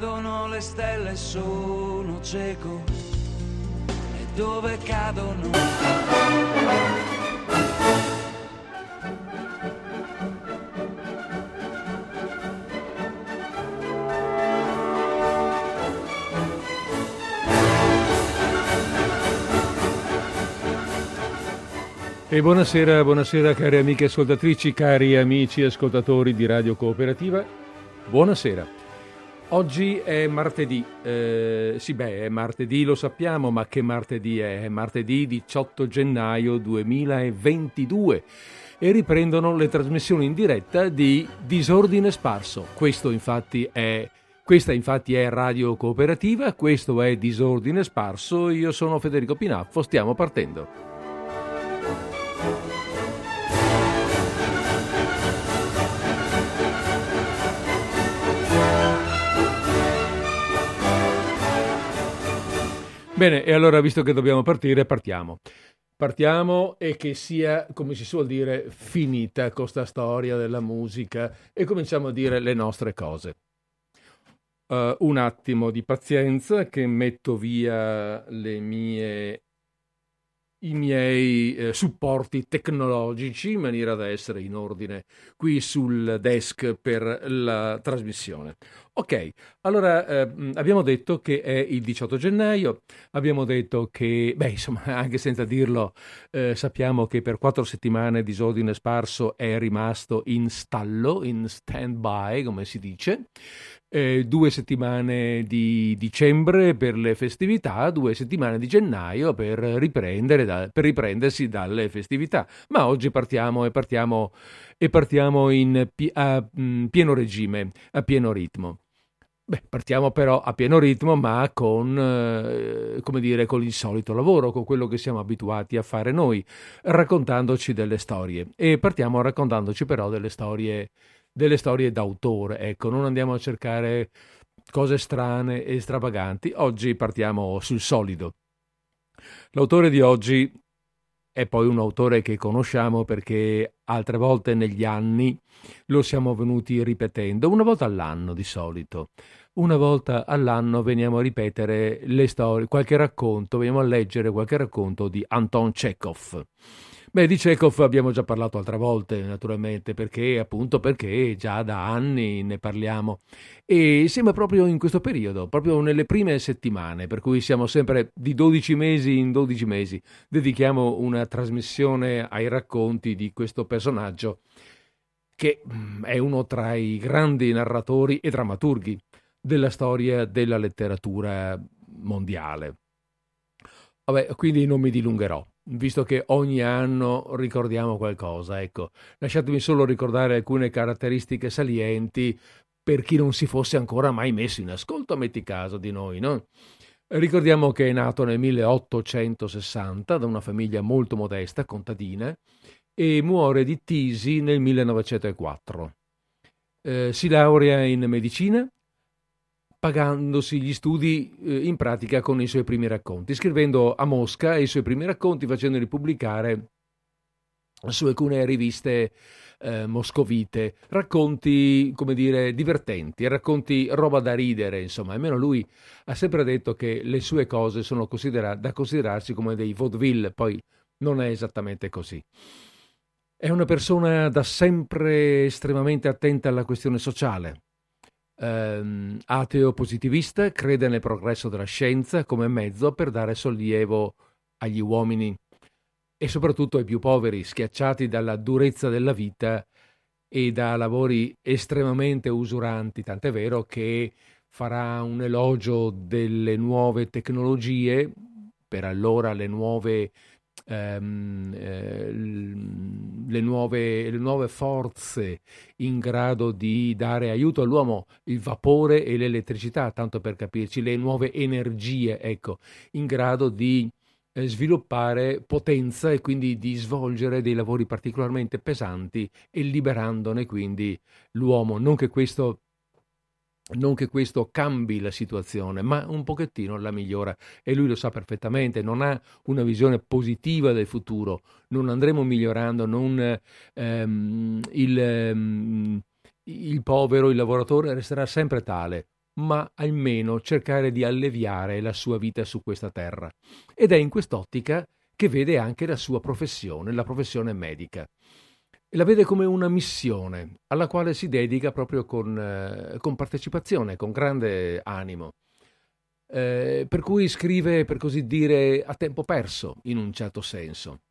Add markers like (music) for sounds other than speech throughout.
cadono le stelle sono cieco e dove cadono E buonasera, buonasera cari amiche ascoltatrici, cari amici ascoltatori di Radio Cooperativa. Buonasera. Oggi è martedì, eh, sì beh è martedì lo sappiamo, ma che martedì è? È martedì 18 gennaio 2022 e riprendono le trasmissioni in diretta di Disordine Sparso. Questo infatti è, questa infatti è Radio Cooperativa, questo è Disordine Sparso, io sono Federico Pinaffo, stiamo partendo. Bene, e allora visto che dobbiamo partire, partiamo. Partiamo e che sia, come si suol dire, finita questa storia della musica e cominciamo a dire le nostre cose. Uh, un attimo di pazienza che metto via mie i miei eh, supporti tecnologici in maniera da essere in ordine qui sul desk per la trasmissione. Ok, allora eh, abbiamo detto che è il 18 gennaio, abbiamo detto che, beh insomma (laughs) anche senza dirlo, eh, sappiamo che per quattro settimane Disordine Sparso è rimasto in stallo, in stand by come si dice, eh, due settimane di dicembre per le festività, due settimane di gennaio per, da, per riprendersi dalle festività. Ma oggi partiamo e partiamo, e partiamo in, a, mm, pieno regime, a pieno ritmo. Beh, partiamo però a pieno ritmo, ma con, eh, come dire, con il solito lavoro, con quello che siamo abituati a fare noi, raccontandoci delle storie. E partiamo raccontandoci però delle storie delle storie d'autore. Ecco, non andiamo a cercare cose strane e stravaganti. Oggi partiamo sul solido. L'autore di oggi è poi un autore che conosciamo perché altre volte negli anni lo siamo venuti ripetendo, una volta all'anno di solito. Una volta all'anno veniamo a ripetere le storie, qualche racconto, veniamo a leggere qualche racconto di Anton Chekhov. Beh, di Chekhov abbiamo già parlato altre volte, naturalmente, perché appunto perché già da anni ne parliamo. E sembra proprio in questo periodo, proprio nelle prime settimane, per cui siamo sempre di 12 mesi in 12 mesi, dedichiamo una trasmissione ai racconti di questo personaggio che mm, è uno tra i grandi narratori e drammaturghi della storia della letteratura mondiale. Vabbè, quindi non mi dilungherò visto che ogni anno ricordiamo qualcosa. Ecco, lasciatemi solo ricordare alcune caratteristiche salienti per chi non si fosse ancora mai messo in ascolto, metti caso di noi, no? Ricordiamo che è nato nel 1860 da una famiglia molto modesta, contadina, e muore di tisi nel 1904. Eh, si laurea in medicina pagandosi gli studi eh, in pratica con i suoi primi racconti, scrivendo a Mosca i suoi primi racconti, facendoli pubblicare su alcune riviste eh, moscovite, racconti, come dire, divertenti, racconti roba da ridere, insomma, almeno lui ha sempre detto che le sue cose sono considera- da considerarsi come dei vaudeville, poi non è esattamente così. È una persona da sempre estremamente attenta alla questione sociale, ehm, ateo positivista, crede nel progresso della scienza come mezzo per dare sollievo agli uomini e soprattutto ai più poveri, schiacciati dalla durezza della vita e da lavori estremamente usuranti, tant'è vero che farà un elogio delle nuove tecnologie, per allora le nuove ehm, eh, le, nuove, le nuove forze in grado di dare aiuto all'uomo, il vapore e l'elettricità, tanto per capirci, le nuove energie, ecco, in grado di eh, sviluppare potenza e quindi di svolgere dei lavori particolarmente pesanti e liberandone quindi l'uomo. Non che questo non che questo cambi la situazione, ma un pochettino la migliora e lui lo sa perfettamente, non ha una visione positiva del futuro, non andremo migliorando, non, ehm, il, ehm, il povero, il lavoratore resterà sempre tale, ma almeno cercare di alleviare la sua vita su questa terra. Ed è in quest'ottica che vede anche la sua professione, la professione medica. E la vede come una missione alla quale si dedica proprio con, eh, con partecipazione, con grande animo. Eh, per cui scrive, per così dire, a tempo perso, in un certo senso.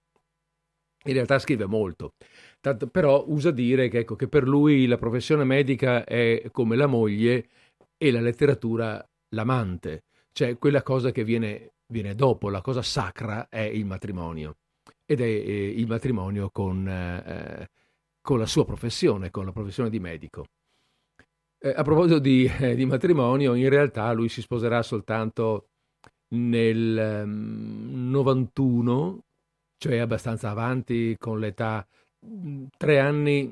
In realtà scrive molto, Tanto, però usa dire che, ecco, che per lui la professione medica è come la moglie e la letteratura l'amante, cioè quella cosa che viene, viene dopo, la cosa sacra è il matrimonio ed è eh, il matrimonio con, eh, con, la sua professione, con la professione di medico. Eh, a proposito di, eh, di, matrimonio, in realtà lui si sposerà soltanto nel um, 91, cioè abbastanza avanti con l'età, mm, tre anni,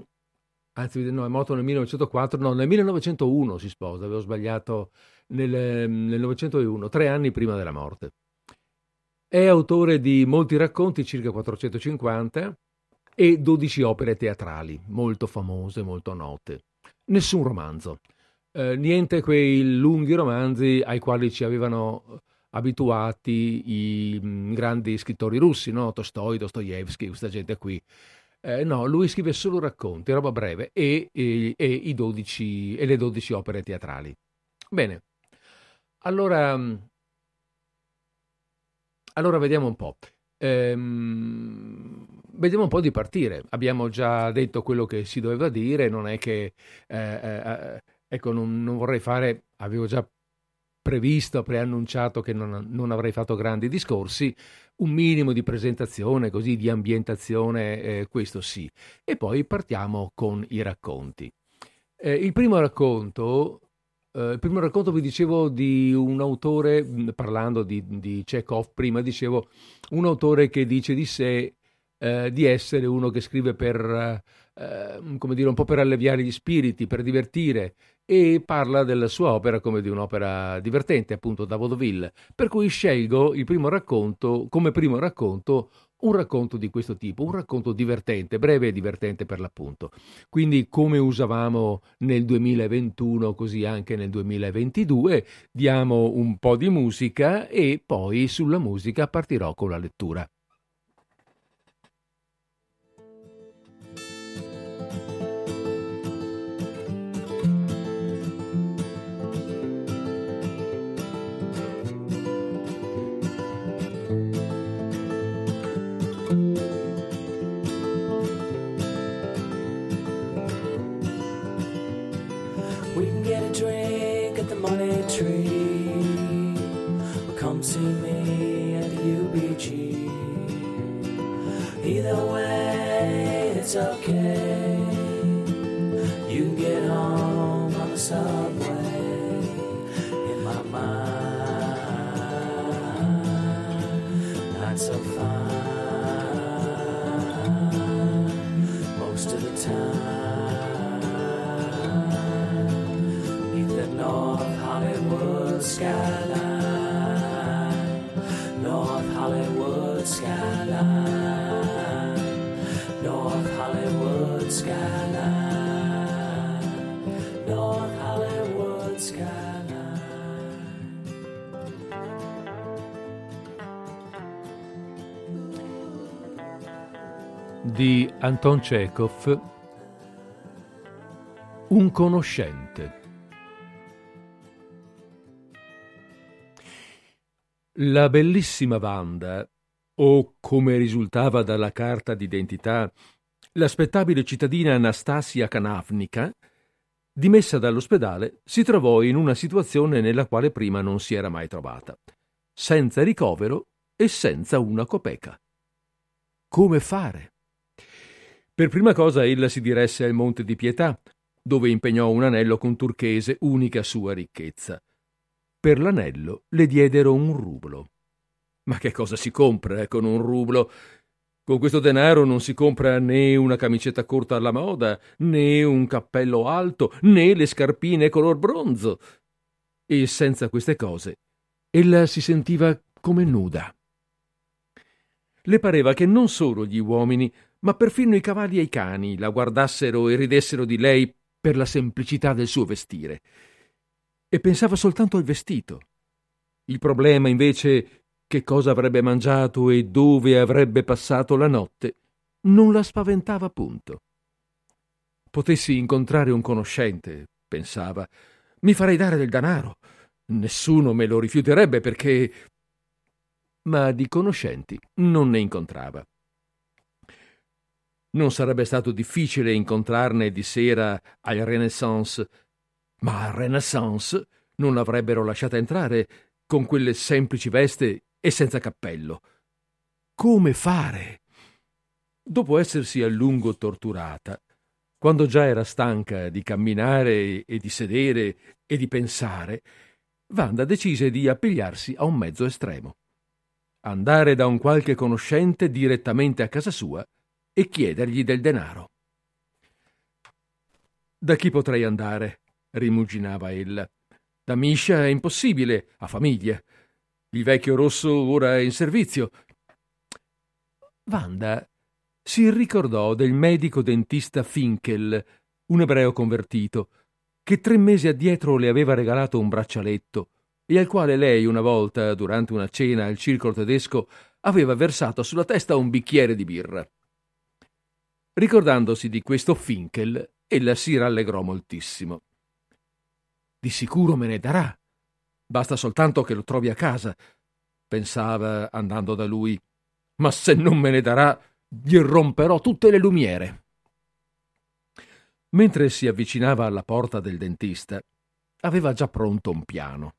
anzi no, è morto nel 1904, no, nel 1901 si sposa, avevo sbagliato, nel, nel 1901, tre anni prima della morte. È autore di molti racconti, circa 450, e 12 opere teatrali, molto famose, molto note. Nessun romanzo. Eh, niente quei lunghi romanzi ai quali ci avevano abituati i mm, grandi scrittori russi, no? Tolstoi, Dostoevsky, questa gente qui. Eh, no, lui scrive solo racconti, roba breve, e, e, e, 12, e le 12 opere teatrali. Bene, allora, mm, allora vediamo un po'. Ehm, vediamo un po' di partire. Abbiamo già detto quello che si doveva dire, non è che... Eh, eh, ecco, non, non vorrei fare... Avevo già previsto, preannunciato che non, non, avrei fatto grandi discorsi, un minimo di presentazione, così di ambientazione, eh, questo sì. E poi partiamo con i racconti. Eh, il primo racconto, eh, il primo racconto vi dicevo di un autore, parlando di, di Chekhov, prima dicevo un autore che dice di sé eh, di essere uno che scrive per, eh, come dire, un po' per alleviare gli spiriti, per divertire, e parla della sua opera come di un'opera divertente, appunto da vaudeville. Per cui scelgo il primo racconto, come primo racconto, un racconto di questo tipo, un racconto divertente, breve e divertente per l'appunto. Quindi come usavamo nel 2021, così anche nel 2022, diamo un po' di musica e poi sulla musica partirò con la lettura. the North Hollywood skyline. North Hollywood skyline. North Hollywood skyline. North Hollywood skyline. di Anton Chekhov Un conoscente. La bellissima Wanda, o come risultava dalla carta d'identità, l'aspettabile cittadina Anastasia Kanavnica, dimessa dall'ospedale, si trovò in una situazione nella quale prima non si era mai trovata, senza ricovero e senza una copeca. Come fare? Per prima cosa ella si diresse al Monte di Pietà, dove impegnò un anello con turchese, unica sua ricchezza. Per l'anello le diedero un rublo. Ma che cosa si compra eh, con un rublo? Con questo denaro non si compra né una camicetta corta alla moda, né un cappello alto, né le scarpine color bronzo. E senza queste cose, ella si sentiva come nuda. Le pareva che non solo gli uomini, ma perfino i cavalli e i cani la guardassero e ridessero di lei per la semplicità del suo vestire. e pensava soltanto al vestito. Il problema, invece, che cosa avrebbe mangiato e dove avrebbe passato la notte, non la spaventava punto. Potessi incontrare un conoscente, pensava, mi farei dare del denaro. Nessuno me lo rifiuterebbe perché... Ma di conoscenti non ne incontrava. Non sarebbe stato difficile incontrarne di sera al Renaissance, ma al Renaissance non l'avrebbero lasciata entrare con quelle semplici veste e senza cappello. Come fare? Dopo essersi a lungo torturata, quando già era stanca di camminare e di sedere e di pensare, Wanda decise di appigliarsi a un mezzo estremo. Andare da un qualche conoscente direttamente a casa sua e chiedergli del denaro. Da chi potrei andare? rimuginava ella. Da Miscia è impossibile, ha famiglia. Il vecchio rosso ora è in servizio. Wanda si ricordò del medico dentista Finkel, un ebreo convertito, che tre mesi addietro le aveva regalato un braccialetto e al quale lei una volta, durante una cena al circolo tedesco, aveva versato sulla testa un bicchiere di birra. Ricordandosi di questo Finkel, ella si rallegrò moltissimo. Di sicuro me ne darà. Basta soltanto che lo trovi a casa, pensava andando da lui. Ma se non me ne darà, gli romperò tutte le lumiere. Mentre si avvicinava alla porta del dentista, aveva già pronto un piano.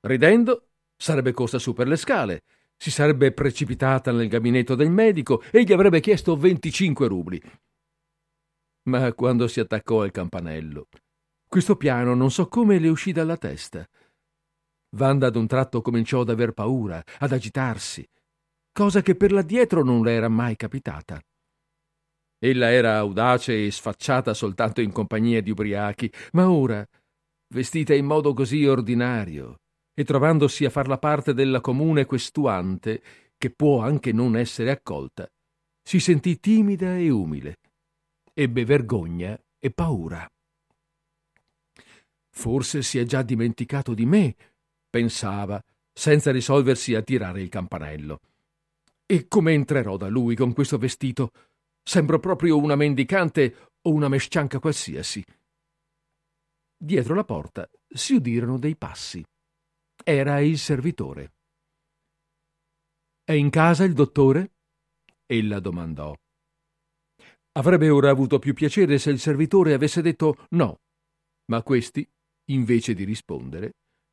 Ridendo, sarebbe corsa su per le scale si sarebbe precipitata nel gabinetto del medico e gli avrebbe chiesto 25 rubli. Ma quando si attaccò al campanello, questo piano non so come le uscì dalla testa. Vanda ad un tratto cominciò ad aver paura, ad agitarsi, cosa che per là dietro non le era mai capitata. Ella era audace e sfacciata soltanto in compagnia di ubriachi, ma ora, vestita in modo così ordinario, e trovandosi a far la parte della comune questuante, che può anche non essere accolta, si sentì timida e umile. Ebbe vergogna e paura. Forse si è già dimenticato di me, pensava, senza risolversi a tirare il campanello. E come entrerò da lui con questo vestito? Sembro proprio una mendicante o una mescianca qualsiasi. Dietro la porta si udirono dei passi. Era il servitore. È in casa il dottore? Ella domandò. Avrebbe ora avuto più piacere se il servitore avesse detto no, ma questi, invece di rispondere,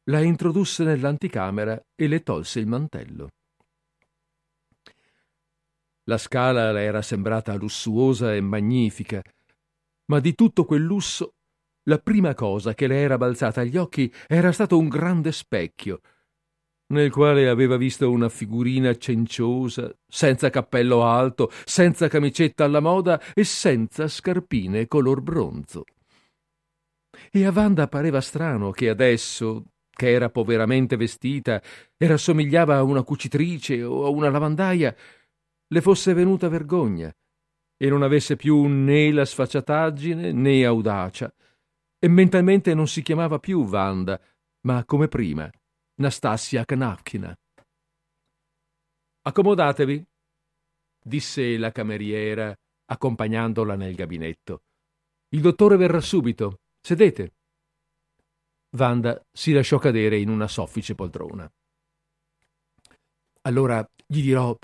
la introdusse nell'anticamera e le tolse il mantello. La scala le era sembrata lussuosa e magnifica, ma di tutto quel lusso la prima cosa che le era balzata agli occhi era stato un grande specchio, nel quale aveva visto una figurina cenciosa, senza cappello alto, senza camicetta alla moda e senza scarpine color bronzo. E a Wanda pareva strano che adesso, che era poveramente vestita e rassomigliava a una cucitrice o a una lavandaia, le fosse venuta vergogna e non avesse più né la sfacciataggine né audacia e mentalmente non si chiamava più Wanda, ma come prima, Nastasia Kanavkina. Accomodatevi, disse la cameriera, accompagnandola nel gabinetto. Il dottore verrà subito. Sedete. Wanda si lasciò cadere in una soffice poltrona. Allora gli dirò: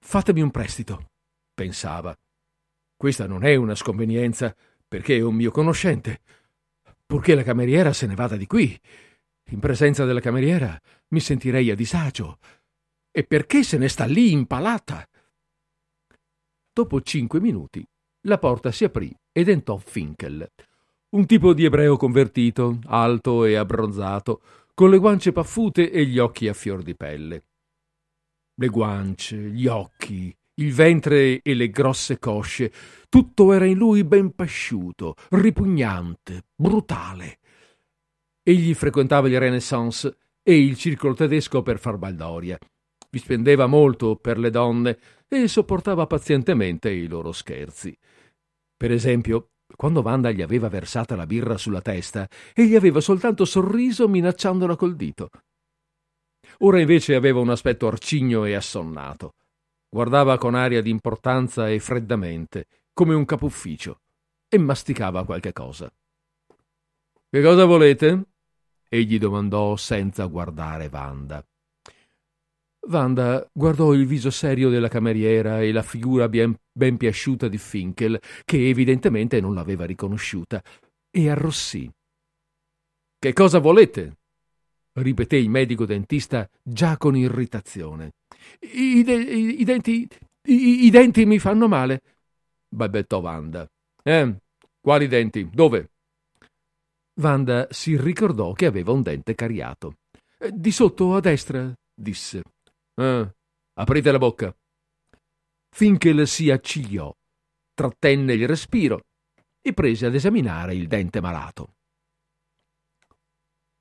fatemi un prestito, pensava. Questa non è una sconvenienza, perché è un mio conoscente purché la cameriera se ne vada di qui. In presenza della cameriera mi sentirei a disagio. E perché se ne sta lì impalata? Dopo cinque minuti la porta si aprì ed entrò Finkel, un tipo di ebreo convertito, alto e abbronzato, con le guance paffute e gli occhi a fior di pelle. Le guance, gli occhi, il ventre e le grosse cosce, tutto era in lui ben pasciuto, ripugnante, brutale. Egli frequentava il Renaissance e il circolo tedesco per far baldoria. Vi spendeva molto per le donne e sopportava pazientemente i loro scherzi. Per esempio, quando Wanda gli aveva versata la birra sulla testa, egli aveva soltanto sorriso minacciandola col dito. Ora invece aveva un aspetto arcigno e assonnato. Guardava con aria di importanza e freddamente, come un capufficio, e masticava qualche cosa. Che cosa volete? egli domandò senza guardare Wanda. Wanda guardò il viso serio della cameriera e la figura ben, ben piasciuta di Finkel, che evidentemente non l'aveva riconosciuta, e arrossì. Che cosa volete? ripeté il medico dentista già con irritazione. I, de- i denti. I-, I, denti mi fanno male, balbettò Wanda. Eh, quali denti? Dove? Wanda si ricordò che aveva un dente cariato. Di sotto a destra, disse. Ah, aprite la bocca. Finkel si accigliò, trattenne il respiro e prese ad esaminare il dente malato.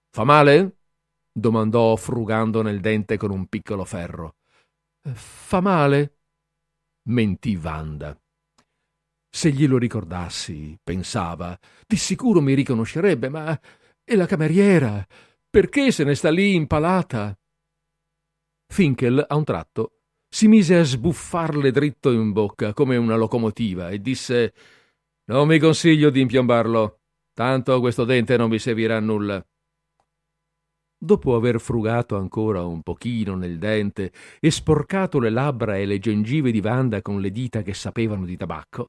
Fa male? domandò frugando nel dente con un piccolo ferro. Fa male? mentì Wanda. Se glielo ricordassi, pensava, di sicuro mi riconoscerebbe, ma è la cameriera. Perché se ne sta lì impalata? Finkel, a un tratto, si mise a sbuffarle dritto in bocca come una locomotiva e disse Non mi consiglio di impiombarlo, tanto questo dente non vi servirà a nulla. Dopo aver frugato ancora un pochino nel dente e sporcato le labbra e le gengive di Wanda con le dita che sapevano di tabacco,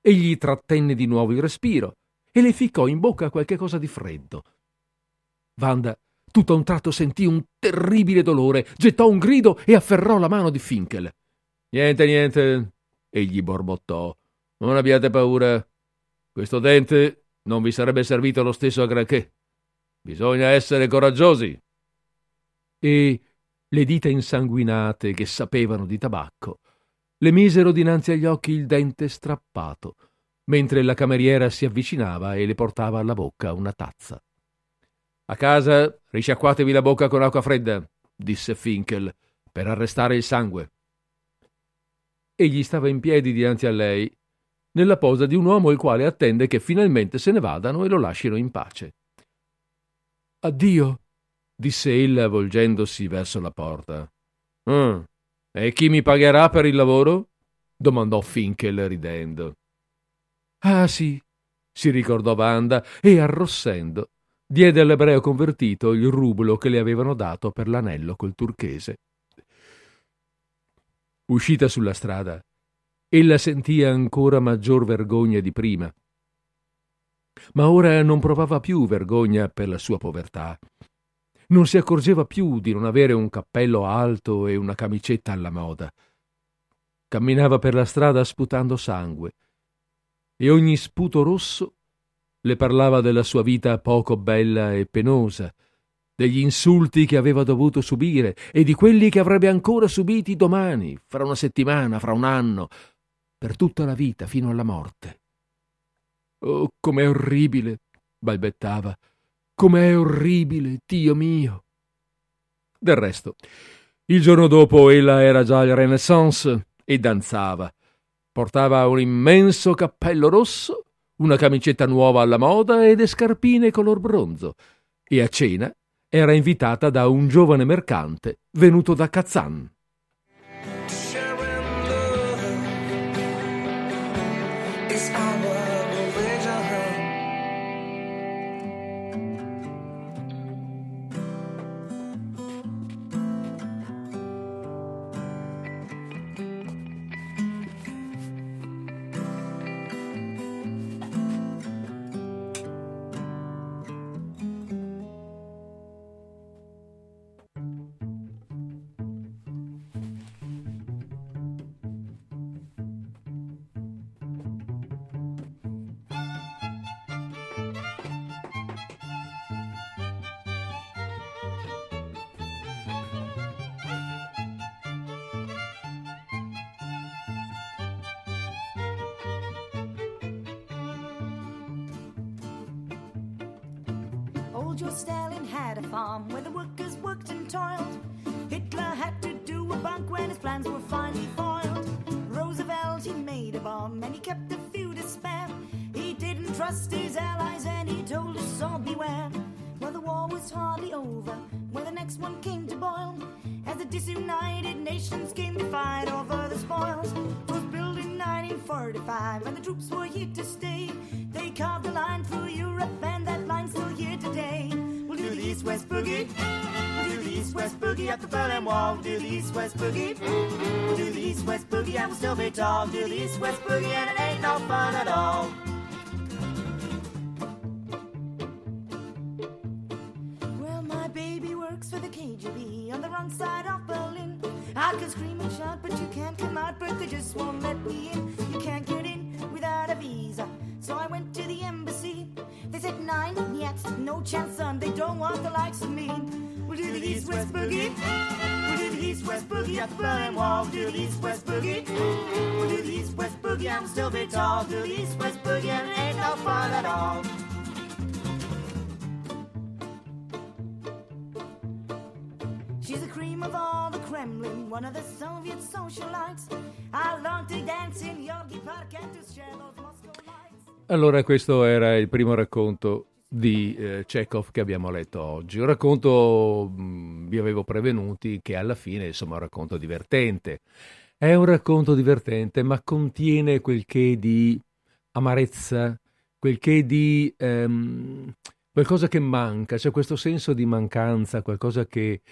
egli trattenne di nuovo il respiro e le ficcò in bocca qualche cosa di freddo. Wanda tutto a un tratto sentì un terribile dolore, gettò un grido e afferrò la mano di Finkel. Niente, niente, egli borbottò. Non abbiate paura. Questo dente non vi sarebbe servito lo stesso a granché. Bisogna essere coraggiosi. E le dita insanguinate che sapevano di tabacco le misero dinanzi agli occhi il dente strappato, mentre la cameriera si avvicinava e le portava alla bocca una tazza. A casa risciacquatevi la bocca con acqua fredda, disse Finkel, per arrestare il sangue. Egli stava in piedi dinanzi a lei, nella posa di un uomo il quale attende che finalmente se ne vadano e lo lasciano in pace. Addio, disse ella volgendosi verso la porta. Mm. E chi mi pagherà per il lavoro? domandò Finkel ridendo. Ah sì, si ricordò Wanda e arrossendo diede all'ebreo convertito il rublo che le avevano dato per l'anello col turchese. Uscita sulla strada, ella sentia ancora maggior vergogna di prima. Ma ora non provava più vergogna per la sua povertà. Non si accorgeva più di non avere un cappello alto e una camicetta alla moda. Camminava per la strada sputando sangue, e ogni sputo rosso le parlava della sua vita poco bella e penosa, degli insulti che aveva dovuto subire e di quelli che avrebbe ancora subiti domani, fra una settimana, fra un anno, per tutta la vita, fino alla morte. Oh, com'è orribile, balbettava, com'è orribile, Dio mio. Del resto, il giorno dopo ella era già al Renaissance e danzava. Portava un immenso cappello rosso una camicetta nuova alla moda e le scarpine color bronzo, e a cena era invitata da un giovane mercante venuto da Kazan. Old Stalin had a farm where the workers worked and toiled. Hitler had to do a bunk when his plans were finally foiled. Roosevelt, he made a bomb and he kept a few to spare. He didn't trust his allies and he told us all beware. Well, the war was hardly over when the next one came to boil. As the disunited nations came to fight over the spoils. It was built in 1945 and the troops were here to stay. They carved a line through Europe boogie at the Berlin Wall. Do the east-west boogie. Do the east-west boogie and we'll still be tall. Do the east-west boogie and it ain't no fun at all. Well, my baby works for the KGB on the wrong side of Berlin. I can scream and shout, but you can't come out, but they just won't let me in. You can't get in without a visa. So I went to the embassy. They said nine, yet no chance, son. They don't want the likes of me. We'll do the east west boogie. We'll do the east west boogie at the Berlin Wall. We'll do the east west boogie. We'll do the east west boogie and we'll still be tall. Do the east west boogie and it ain't no fun at all. She's the cream of all the Kremlin, one of the Soviet socialites. I long to dance in Yorgi Park and to share those Moscow lights. Allora, questo era il primo racconto di eh, Chekhov che abbiamo letto oggi. Un racconto, mh, vi avevo prevenuti, che alla fine insomma è un racconto divertente. È un racconto divertente, ma contiene quel che di amarezza, quel che di ehm, qualcosa che manca, c'è questo senso di mancanza, qualcosa che,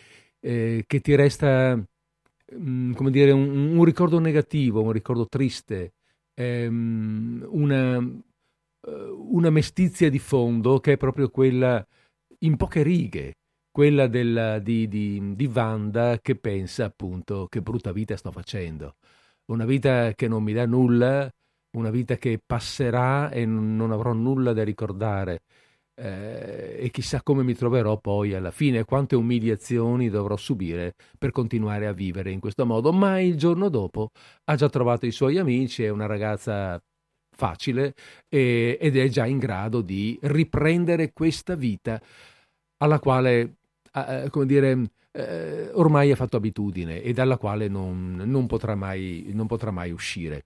eh, che ti resta, mh, come dire, un, un ricordo negativo, un ricordo triste, ehm, una, una mestizia di fondo che è proprio quella in poche righe, quella della, di, di, di Wanda che pensa appunto che brutta vita sto facendo, una vita che non mi dà nulla, una vita che passerà e non non avrò nulla da ricordare. Eh, e chissà come mi troverò poi alla fine, quante umiliazioni dovrò subire per continuare a vivere in questo modo. Ma il giorno dopo ha già trovato i suoi amici, è una ragazza facile e- ed è già in grado di riprendere questa vita alla quale, eh, come dire, eh, ormai ha fatto abitudine e dalla quale non, non potrà, mai, non potrà mai uscire.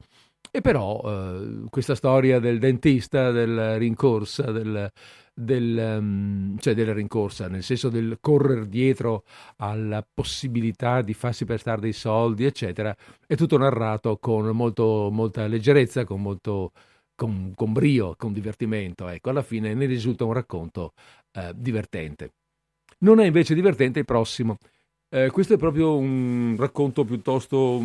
E però eh, questa storia del dentista, della rincorsa, del, del, um, cioè della rincorsa, nel senso del correre dietro alla possibilità di farsi prestare dei soldi, eccetera, è tutto narrato con molto, molta leggerezza, con molto con, con brio, con divertimento. Ecco, alla fine ne risulta un racconto eh, divertente. Non è invece divertente il prossimo. Eh, questo è proprio un racconto piuttosto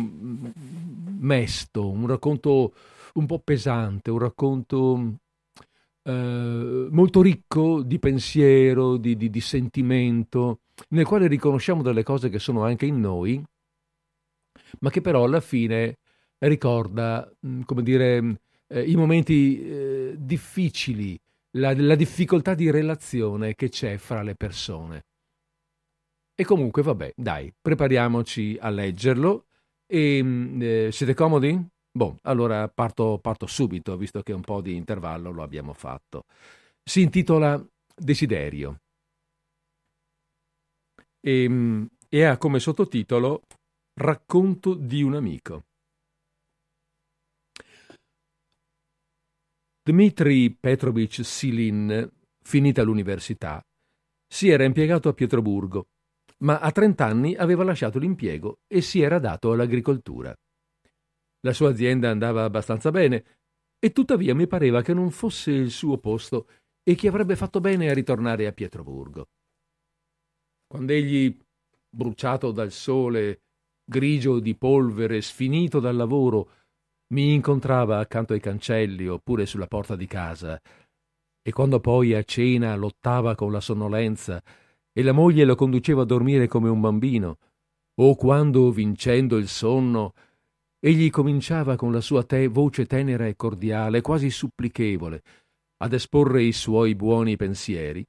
mesto, un racconto un po' pesante, un racconto eh, molto ricco di pensiero, di, di, di sentimento, nel quale riconosciamo delle cose che sono anche in noi, ma che però alla fine ricorda, mm, come dire, eh, i momenti eh, difficili, la, la difficoltà di relazione che c'è fra le persone. E comunque, vabbè, dai, prepariamoci a leggerlo. E, mm, eh, siete comodi? Boh, allora parto, parto subito, visto che un po' di intervallo lo abbiamo fatto. Si intitola Desiderio e, mm, e ha come sottotitolo Racconto di un amico. Dmitry Petrovich Silin, finita l'università, si era impiegato a Pietroburgo, ma a 30 anni aveva lasciato l'impiego e si era dato all'agricoltura. La sua azienda andava abbastanza bene e tuttavia mi pareva che non fosse il suo posto e che avrebbe fatto bene a ritornare a Pietroburgo. Quando egli, bruciato dal sole, grigio di polvere, sfinito dal lavoro, mi incontrava accanto ai cancelli oppure sulla porta di casa, e quando poi a cena lottava con la sonnolenza e la moglie lo conduceva a dormire come un bambino, o quando, vincendo il sonno, egli cominciava con la sua te- voce tenera e cordiale, quasi supplichevole, ad esporre i suoi buoni pensieri,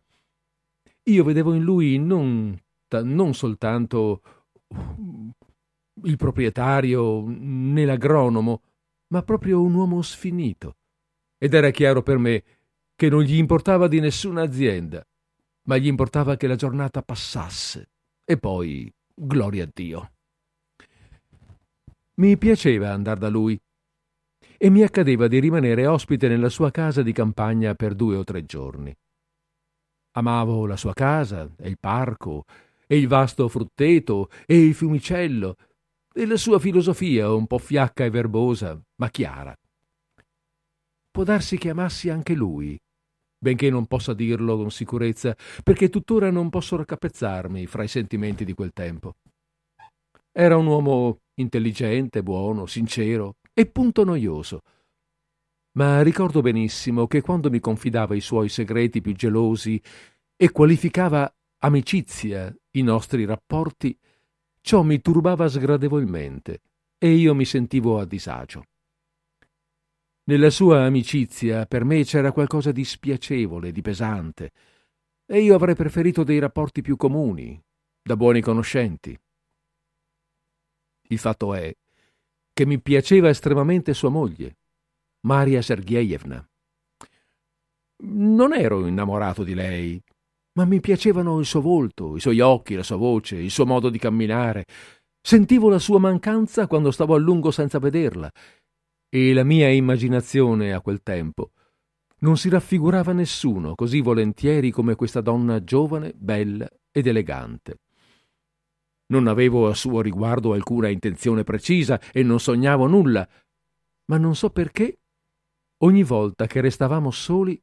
io vedevo in lui non, non soltanto il proprietario né l'agronomo, ma proprio un uomo sfinito. Ed era chiaro per me che non gli importava di nessuna azienda, ma gli importava che la giornata passasse. E poi, gloria a Dio. Mi piaceva andar da lui. e mi accadeva di rimanere ospite nella sua casa di campagna per due o tre giorni. Amavo la sua casa e il parco e il vasto frutteto e il fiumicello e la sua filosofia un po' fiacca e verbosa, ma chiara. Può darsi che amassi anche lui, benché non possa dirlo con sicurezza, perché tuttora non posso raccapezzarmi fra i sentimenti di quel tempo. Era un uomo intelligente, buono, sincero e punto noioso. Ma ricordo benissimo che quando mi confidava i suoi segreti più gelosi e qualificava amicizia i nostri rapporti, ciò mi turbava sgradevolmente e io mi sentivo a disagio. Nella sua amicizia per me c'era qualcosa di spiacevole, di pesante, e io avrei preferito dei rapporti più comuni, da buoni conoscenti. Il fatto è che mi piaceva estremamente sua moglie, Maria Sergeyevna. Non ero innamorato di lei, ma mi piacevano il suo volto, i suoi occhi, la sua voce, il suo modo di camminare. Sentivo la sua mancanza quando stavo a lungo senza vederla, e la mia immaginazione a quel tempo non si raffigurava nessuno così volentieri come questa donna giovane, bella ed elegante. Non avevo a suo riguardo alcuna intenzione precisa e non sognavo nulla, ma non so perché ogni volta che restavamo soli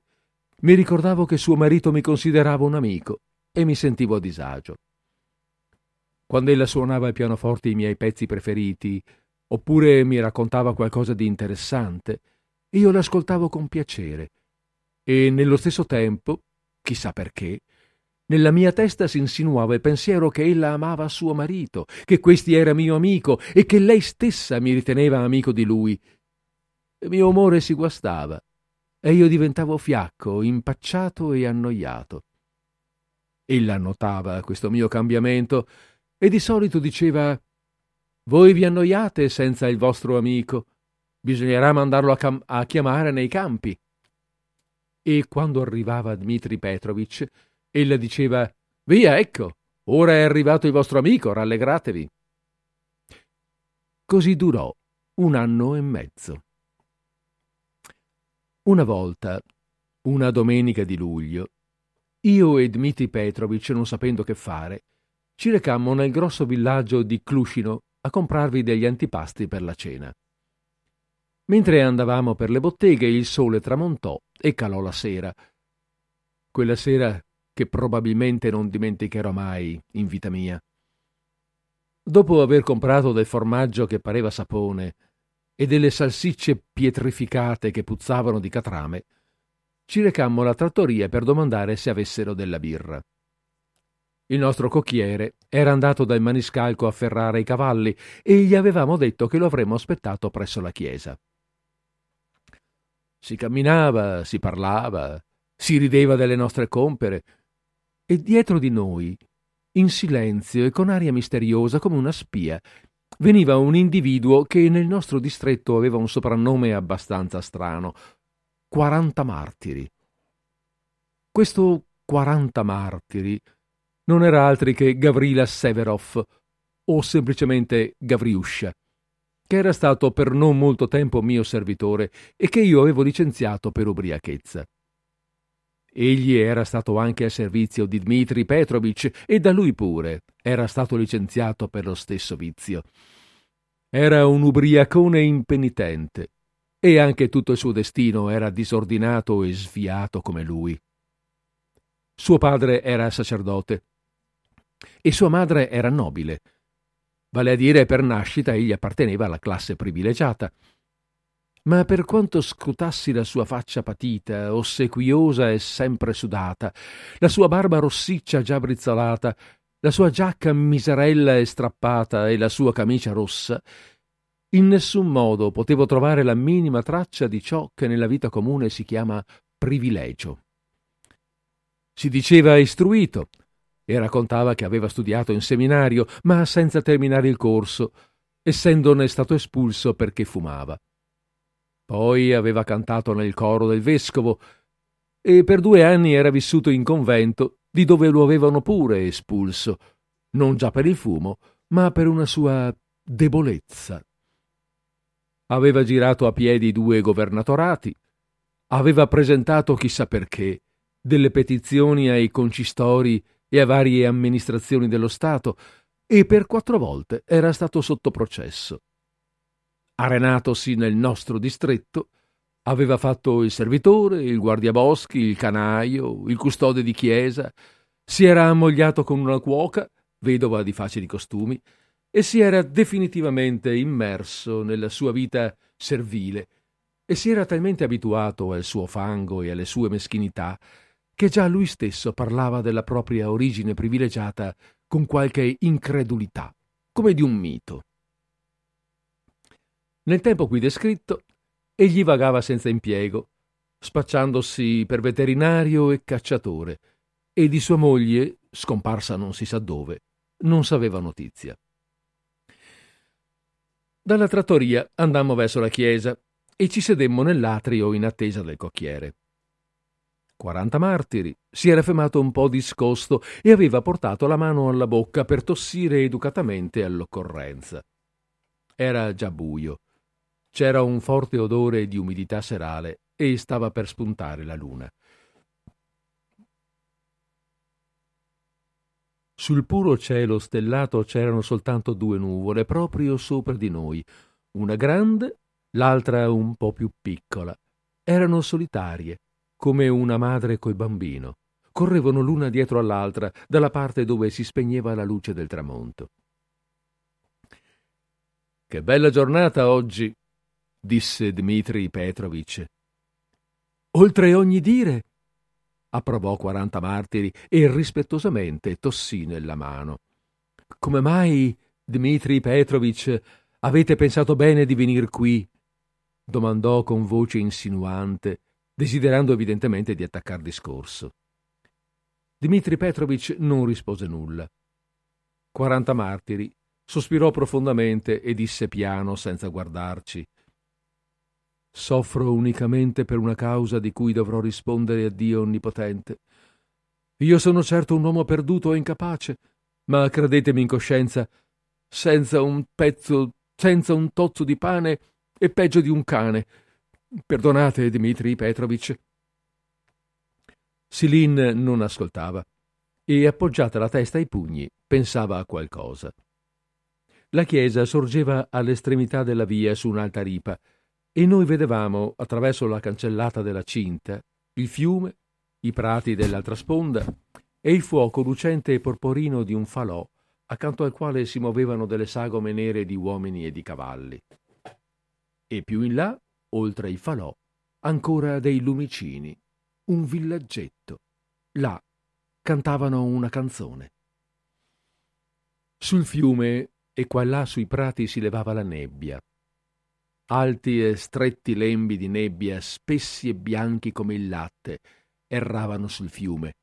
mi ricordavo che suo marito mi considerava un amico e mi sentivo a disagio. Quando ella suonava al pianoforte i miei pezzi preferiti, oppure mi raccontava qualcosa di interessante, io l'ascoltavo con piacere e nello stesso tempo, chissà perché, nella mia testa si insinuava il pensiero che ella amava suo marito, che questi era mio amico e che lei stessa mi riteneva amico di lui. Il mio umore si guastava e io diventavo fiacco, impacciato e annoiato. Ella notava questo mio cambiamento e di solito diceva Voi vi annoiate senza il vostro amico. Bisognerà mandarlo a, cam- a chiamare nei campi. E quando arrivava Dmitri Petrovich, Ella diceva Via, ecco, ora è arrivato il vostro amico, rallegratevi. Così durò un anno e mezzo. Una volta, una domenica di luglio, io e Dmitri Petrovich, non sapendo che fare, ci recammo nel grosso villaggio di Clushino a comprarvi degli antipasti per la cena. Mentre andavamo per le botteghe, il sole tramontò e calò la sera. Quella sera che probabilmente non dimenticherò mai in vita mia. Dopo aver comprato del formaggio che pareva sapone e delle salsicce pietrificate che puzzavano di catrame, ci recammo alla trattoria per domandare se avessero della birra. Il nostro cocchiere era andato dal maniscalco a ferrare i cavalli e gli avevamo detto che lo avremmo aspettato presso la chiesa. Si camminava, si parlava, si rideva delle nostre compere, e dietro di noi, in silenzio e con aria misteriosa come una spia, veniva un individuo che nel nostro distretto aveva un soprannome abbastanza strano, Quaranta Martiri. Questo Quaranta Martiri non era altri che Gavrila Severov, o semplicemente Gavriuscia, che era stato per non molto tempo mio servitore e che io avevo licenziato per ubriachezza. Egli era stato anche a servizio di Dmitri Petrovich e da lui pure era stato licenziato per lo stesso vizio. Era un ubriacone impenitente e anche tutto il suo destino era disordinato e sviato come lui. Suo padre era sacerdote e sua madre era nobile. Vale a dire per nascita egli apparteneva alla classe privilegiata ma per quanto scrutassi la sua faccia patita, ossequiosa e sempre sudata, la sua barba rossiccia già brizzolata, la sua giacca miserella e strappata e la sua camicia rossa, in nessun modo potevo trovare la minima traccia di ciò che nella vita comune si chiama privilegio. Si diceva istruito e raccontava che aveva studiato in seminario, ma senza terminare il corso, essendone stato espulso perché fumava. Poi aveva cantato nel coro del vescovo e per due anni era vissuto in convento, di dove lo avevano pure espulso, non già per il fumo, ma per una sua debolezza. aveva girato a piedi due governatorati, aveva presentato chissà perché delle petizioni ai concistori e a varie amministrazioni dello Stato e per quattro volte era stato sotto processo. Arenatosi nel nostro distretto, aveva fatto il servitore, il guardiaboschi, il canaio, il custode di chiesa, si era ammogliato con una cuoca, vedova di facili costumi, e si era definitivamente immerso nella sua vita servile e si era talmente abituato al suo fango e alle sue meschinità che già lui stesso parlava della propria origine privilegiata con qualche incredulità, come di un mito. Nel tempo qui descritto, egli vagava senza impiego, spacciandosi per veterinario e cacciatore, e di sua moglie, scomparsa non si sa dove, non s'aveva notizia. Dalla trattoria andammo verso la chiesa e ci sedemmo nell'atrio in attesa del cocchiere. 40 martiri, si era fermato un po' discosto e aveva portato la mano alla bocca per tossire educatamente all'occorrenza. Era già buio. C'era un forte odore di umidità serale e stava per spuntare la luna. Sul puro cielo stellato c'erano soltanto due nuvole proprio sopra di noi, una grande, l'altra un po' più piccola. Erano solitarie come una madre col bambino. Correvano l'una dietro all'altra dalla parte dove si spegneva la luce del tramonto. Che bella giornata oggi, disse Dmitri Petrovich. Oltre ogni dire, approvò quaranta martiri e rispettosamente tossì nella mano. Come mai, Dmitri Petrovich, avete pensato bene di venir qui? domandò con voce insinuante desiderando evidentemente di attaccar discorso. Dmitri Petrovich non rispose nulla. Quaranta martiri sospirò profondamente e disse piano, senza guardarci. Soffro unicamente per una causa di cui dovrò rispondere a Dio Onnipotente. Io sono certo un uomo perduto e incapace, ma credetemi in coscienza, senza un pezzo, senza un tozzo di pane e peggio di un cane, Perdonate, Dmitri Petrovich. Silin non ascoltava e, appoggiata la testa ai pugni, pensava a qualcosa. La chiesa sorgeva all'estremità della via su un'alta ripa e noi vedevamo, attraverso la cancellata della cinta, il fiume, i prati dell'altra sponda e il fuoco lucente e porporino di un falò accanto al quale si muovevano delle sagome nere di uomini e di cavalli. E più in là oltre il falò, ancora dei lumicini, un villaggetto. Là cantavano una canzone. Sul fiume e qua e là sui prati si levava la nebbia. Alti e stretti lembi di nebbia, spessi e bianchi come il latte, erravano sul fiume,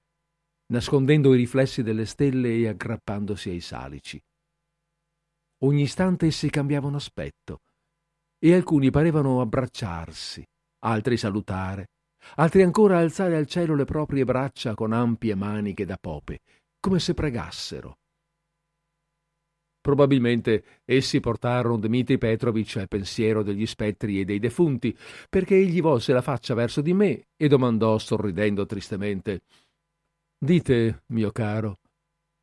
nascondendo i riflessi delle stelle e aggrappandosi ai salici. Ogni istante essi cambiavano aspetto, e alcuni parevano abbracciarsi, altri salutare, altri ancora alzare al cielo le proprie braccia con ampie maniche da pope, come se pregassero. Probabilmente essi portarono Dmitri Petrovich al pensiero degli spettri e dei defunti, perché egli volse la faccia verso di me e domandò sorridendo tristemente Dite, mio caro,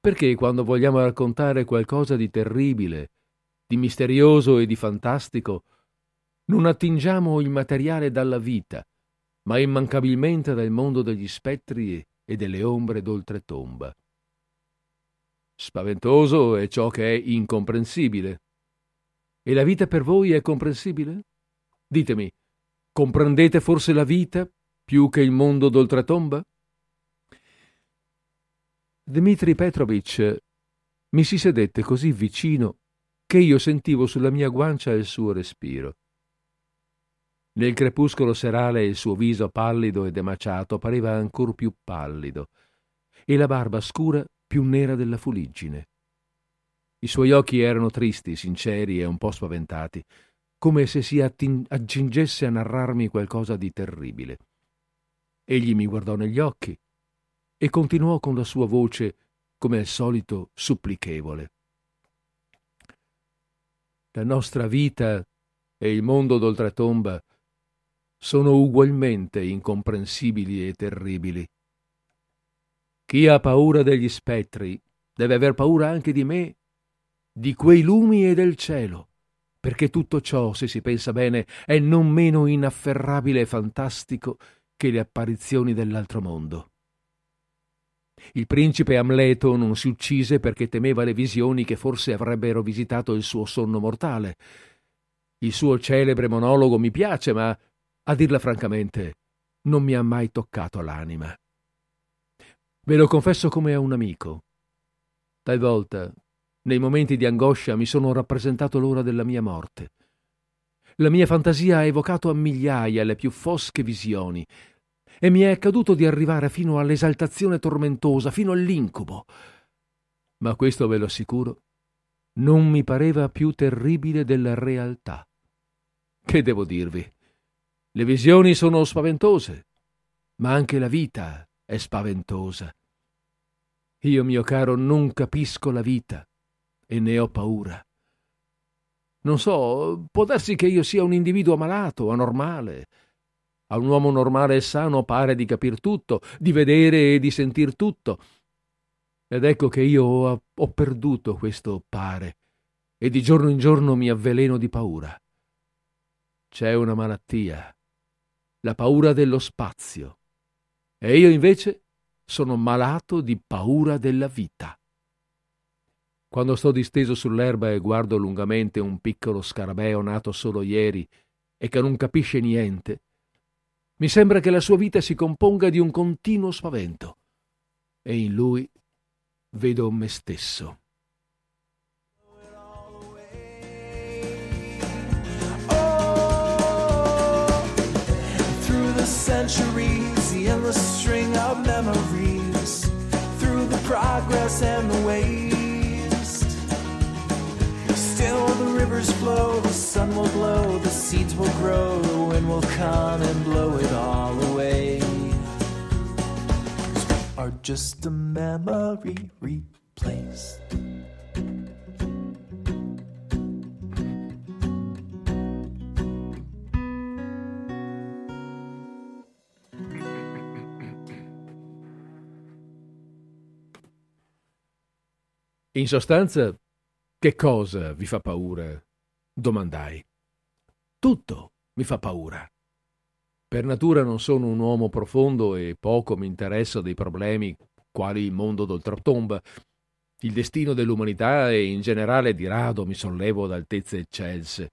perché quando vogliamo raccontare qualcosa di terribile, di misterioso e di fantastico, non attingiamo il materiale dalla vita, ma immancabilmente dal mondo degli spettri e delle ombre d'oltretomba. Spaventoso è ciò che è incomprensibile. E la vita per voi è comprensibile? Ditemi, comprendete forse la vita più che il mondo d'oltretomba? Dmitri Petrovich mi si sedette così vicino che io sentivo sulla mia guancia il suo respiro. Nel crepuscolo serale il suo viso pallido ed emaciato pareva ancor più pallido, e la barba scura più nera della fuliggine. I suoi occhi erano tristi, sinceri e un po' spaventati, come se si atting- accingesse a narrarmi qualcosa di terribile. Egli mi guardò negli occhi e continuò con la sua voce, come al solito, supplichevole. La nostra vita e il mondo d'oltretomba sono ugualmente incomprensibili e terribili. Chi ha paura degli spettri deve aver paura anche di me, di quei lumi e del cielo, perché tutto ciò, se si pensa bene, è non meno inafferrabile e fantastico che le apparizioni dell'altro mondo. Il principe Amleto non si uccise perché temeva le visioni che forse avrebbero visitato il suo sonno mortale. Il suo celebre monologo mi piace, ma, a dirla francamente, non mi ha mai toccato l'anima. Ve lo confesso come a un amico. Talvolta, nei momenti di angoscia, mi sono rappresentato l'ora della mia morte. La mia fantasia ha evocato a migliaia le più fosche visioni, e mi è accaduto di arrivare fino all'esaltazione tormentosa, fino all'incubo. Ma questo ve lo assicuro, non mi pareva più terribile della realtà. Che devo dirvi? Le visioni sono spaventose, ma anche la vita è spaventosa. Io, mio caro, non capisco la vita e ne ho paura. Non so, può darsi che io sia un individuo malato, anormale, a un uomo normale e sano pare di capir tutto, di vedere e di sentir tutto. Ed ecco che io ho, ho perduto questo pare e di giorno in giorno mi avveleno di paura. C'è una malattia, la paura dello spazio, e io invece sono malato di paura della vita. Quando sto disteso sull'erba e guardo lungamente un piccolo scarabeo nato solo ieri e che non capisce niente, mi sembra che la sua vita si componga di un continuo spavento e in lui vedo me stesso. Centuries, the endless string of memories, through the progress and the waste. Still the rivers flow, the sun will glow, the seeds will grow, the wind will come and blow it all away. Are just a memory replaced. In sostanza, che cosa vi fa paura? domandai. Tutto mi fa paura. Per natura non sono un uomo profondo e poco mi interessa dei problemi quali il mondo d'oltretomba, il destino dell'umanità e in generale di rado mi sollevo ad altezze eccelse.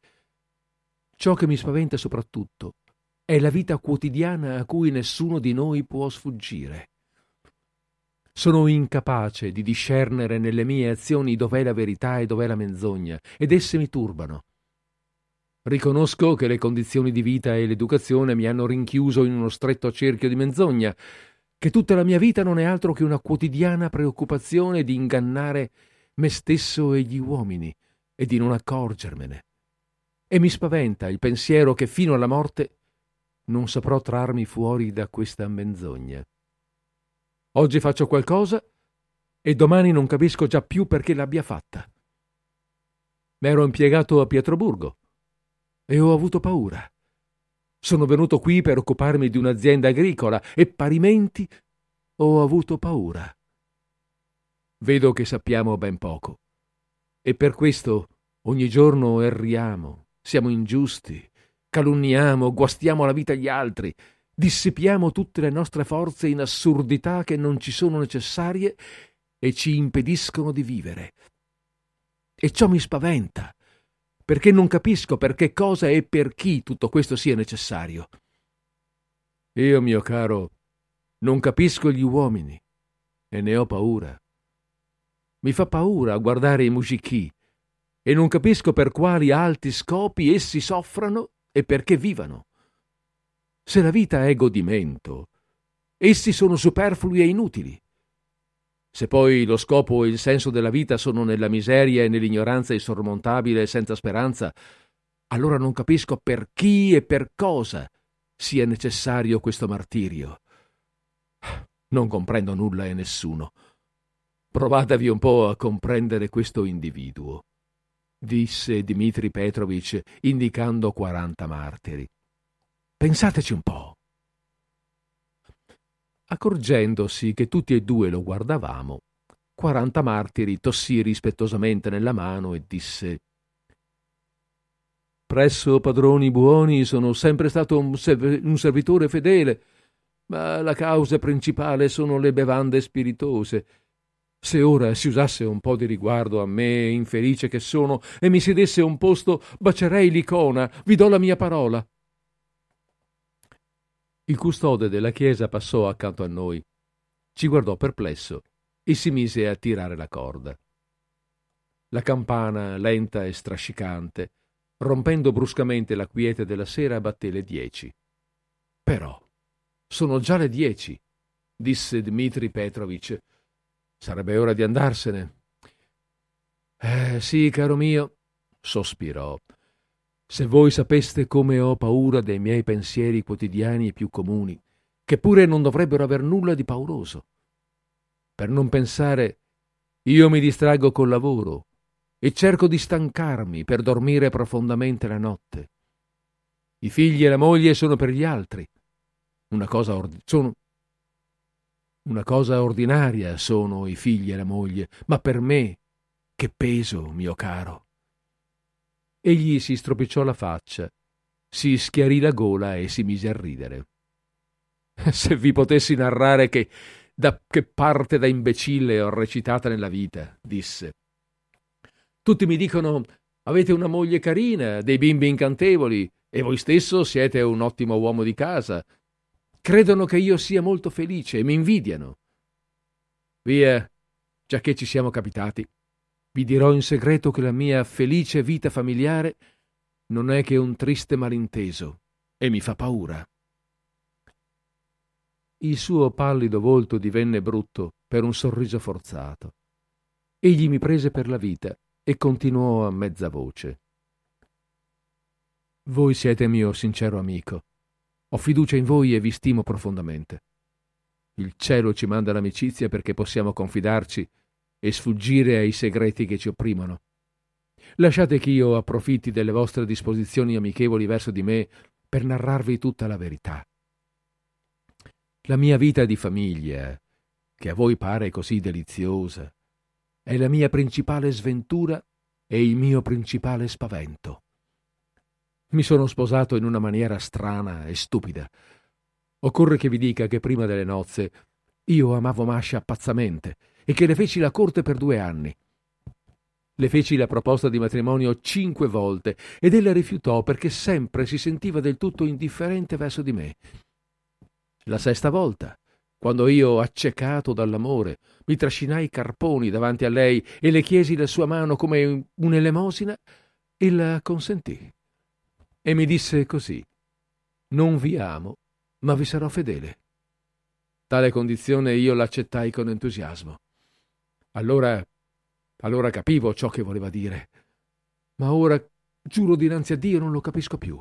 Ciò che mi spaventa soprattutto è la vita quotidiana a cui nessuno di noi può sfuggire. Sono incapace di discernere nelle mie azioni dov'è la verità e dov'è la menzogna, ed esse mi turbano. Riconosco che le condizioni di vita e l'educazione mi hanno rinchiuso in uno stretto cerchio di menzogna, che tutta la mia vita non è altro che una quotidiana preoccupazione di ingannare me stesso e gli uomini e di non accorgermene. E mi spaventa il pensiero che fino alla morte non saprò trarmi fuori da questa menzogna. Oggi faccio qualcosa e domani non capisco già più perché l'abbia fatta. M'ero impiegato a Pietroburgo e ho avuto paura. Sono venuto qui per occuparmi di un'azienda agricola e parimenti ho avuto paura. Vedo che sappiamo ben poco e per questo ogni giorno erriamo, siamo ingiusti, calunniamo, guastiamo la vita agli altri, dissipiamo tutte le nostre forze in assurdità che non ci sono necessarie e ci impediscono di vivere. E ciò mi spaventa, perché non capisco per che cosa e per chi tutto questo sia necessario. Io, mio caro, non capisco gli uomini e ne ho paura. Mi fa paura guardare i musicchi e non capisco per quali alti scopi essi soffrano e perché vivano. Se la vita è godimento, essi sono superflui e inutili. Se poi lo scopo e il senso della vita sono nella miseria e nell'ignoranza insormontabile e senza speranza, allora non capisco per chi e per cosa sia necessario questo martirio. Non comprendo nulla e nessuno. Provatevi un po' a comprendere questo individuo. disse Dmitri Petrovich indicando quaranta martiri. Pensateci un po'. Accorgendosi che tutti e due lo guardavamo, quaranta martiri tossì rispettosamente nella mano e disse Presso padroni buoni sono sempre stato un, serv- un servitore fedele, ma la causa principale sono le bevande spiritose. Se ora si usasse un po' di riguardo a me, infelice che sono, e mi sedesse un posto, bacerei l'icona, vi do la mia parola. Il custode della chiesa passò accanto a noi, ci guardò perplesso e si mise a tirare la corda. La campana, lenta e strascicante, rompendo bruscamente la quiete della sera, batté le dieci. Però sono già le dieci, disse Dmitri Petrovich. Sarebbe ora di andarsene. Eh sì, caro mio, sospirò. Se voi sapeste come ho paura dei miei pensieri quotidiani e più comuni, che pure non dovrebbero aver nulla di pauroso. Per non pensare, io mi distraggo col lavoro, e cerco di stancarmi per dormire profondamente la notte. I figli e la moglie sono per gli altri. Una cosa, or- sono... Una cosa ordinaria sono i figli e la moglie, ma per me che peso, mio caro. Egli si stropicciò la faccia, si schiarì la gola e si mise a ridere. (laughs) Se vi potessi narrare che da che parte da imbecille ho recitata nella vita, disse. Tutti mi dicono avete una moglie carina, dei bimbi incantevoli, e voi stesso siete un ottimo uomo di casa. Credono che io sia molto felice e mi invidiano. Via, già che ci siamo capitati, vi dirò in segreto che la mia felice vita familiare non è che un triste malinteso e mi fa paura. Il suo pallido volto divenne brutto per un sorriso forzato. Egli mi prese per la vita e continuò a mezza voce. Voi siete mio sincero amico. Ho fiducia in voi e vi stimo profondamente. Il cielo ci manda l'amicizia perché possiamo confidarci e sfuggire ai segreti che ci opprimono. Lasciate che io approfitti delle vostre disposizioni amichevoli verso di me per narrarvi tutta la verità. La mia vita di famiglia, che a voi pare così deliziosa, è la mia principale sventura e il mio principale spavento. Mi sono sposato in una maniera strana e stupida. Occorre che vi dica che prima delle nozze io amavo Mascia pazzamente e che le feci la corte per due anni. Le feci la proposta di matrimonio cinque volte ed ella rifiutò perché sempre si sentiva del tutto indifferente verso di me. La sesta volta quando io, accecato dall'amore, mi trascinai carponi davanti a lei e le chiesi la sua mano come un'elemosina, ella consentì e mi disse così: Non vi amo, ma vi sarò fedele. Tale condizione io l'accettai con entusiasmo. Allora, allora capivo ciò che voleva dire, ma ora, giuro dinanzi a Dio, non lo capisco più.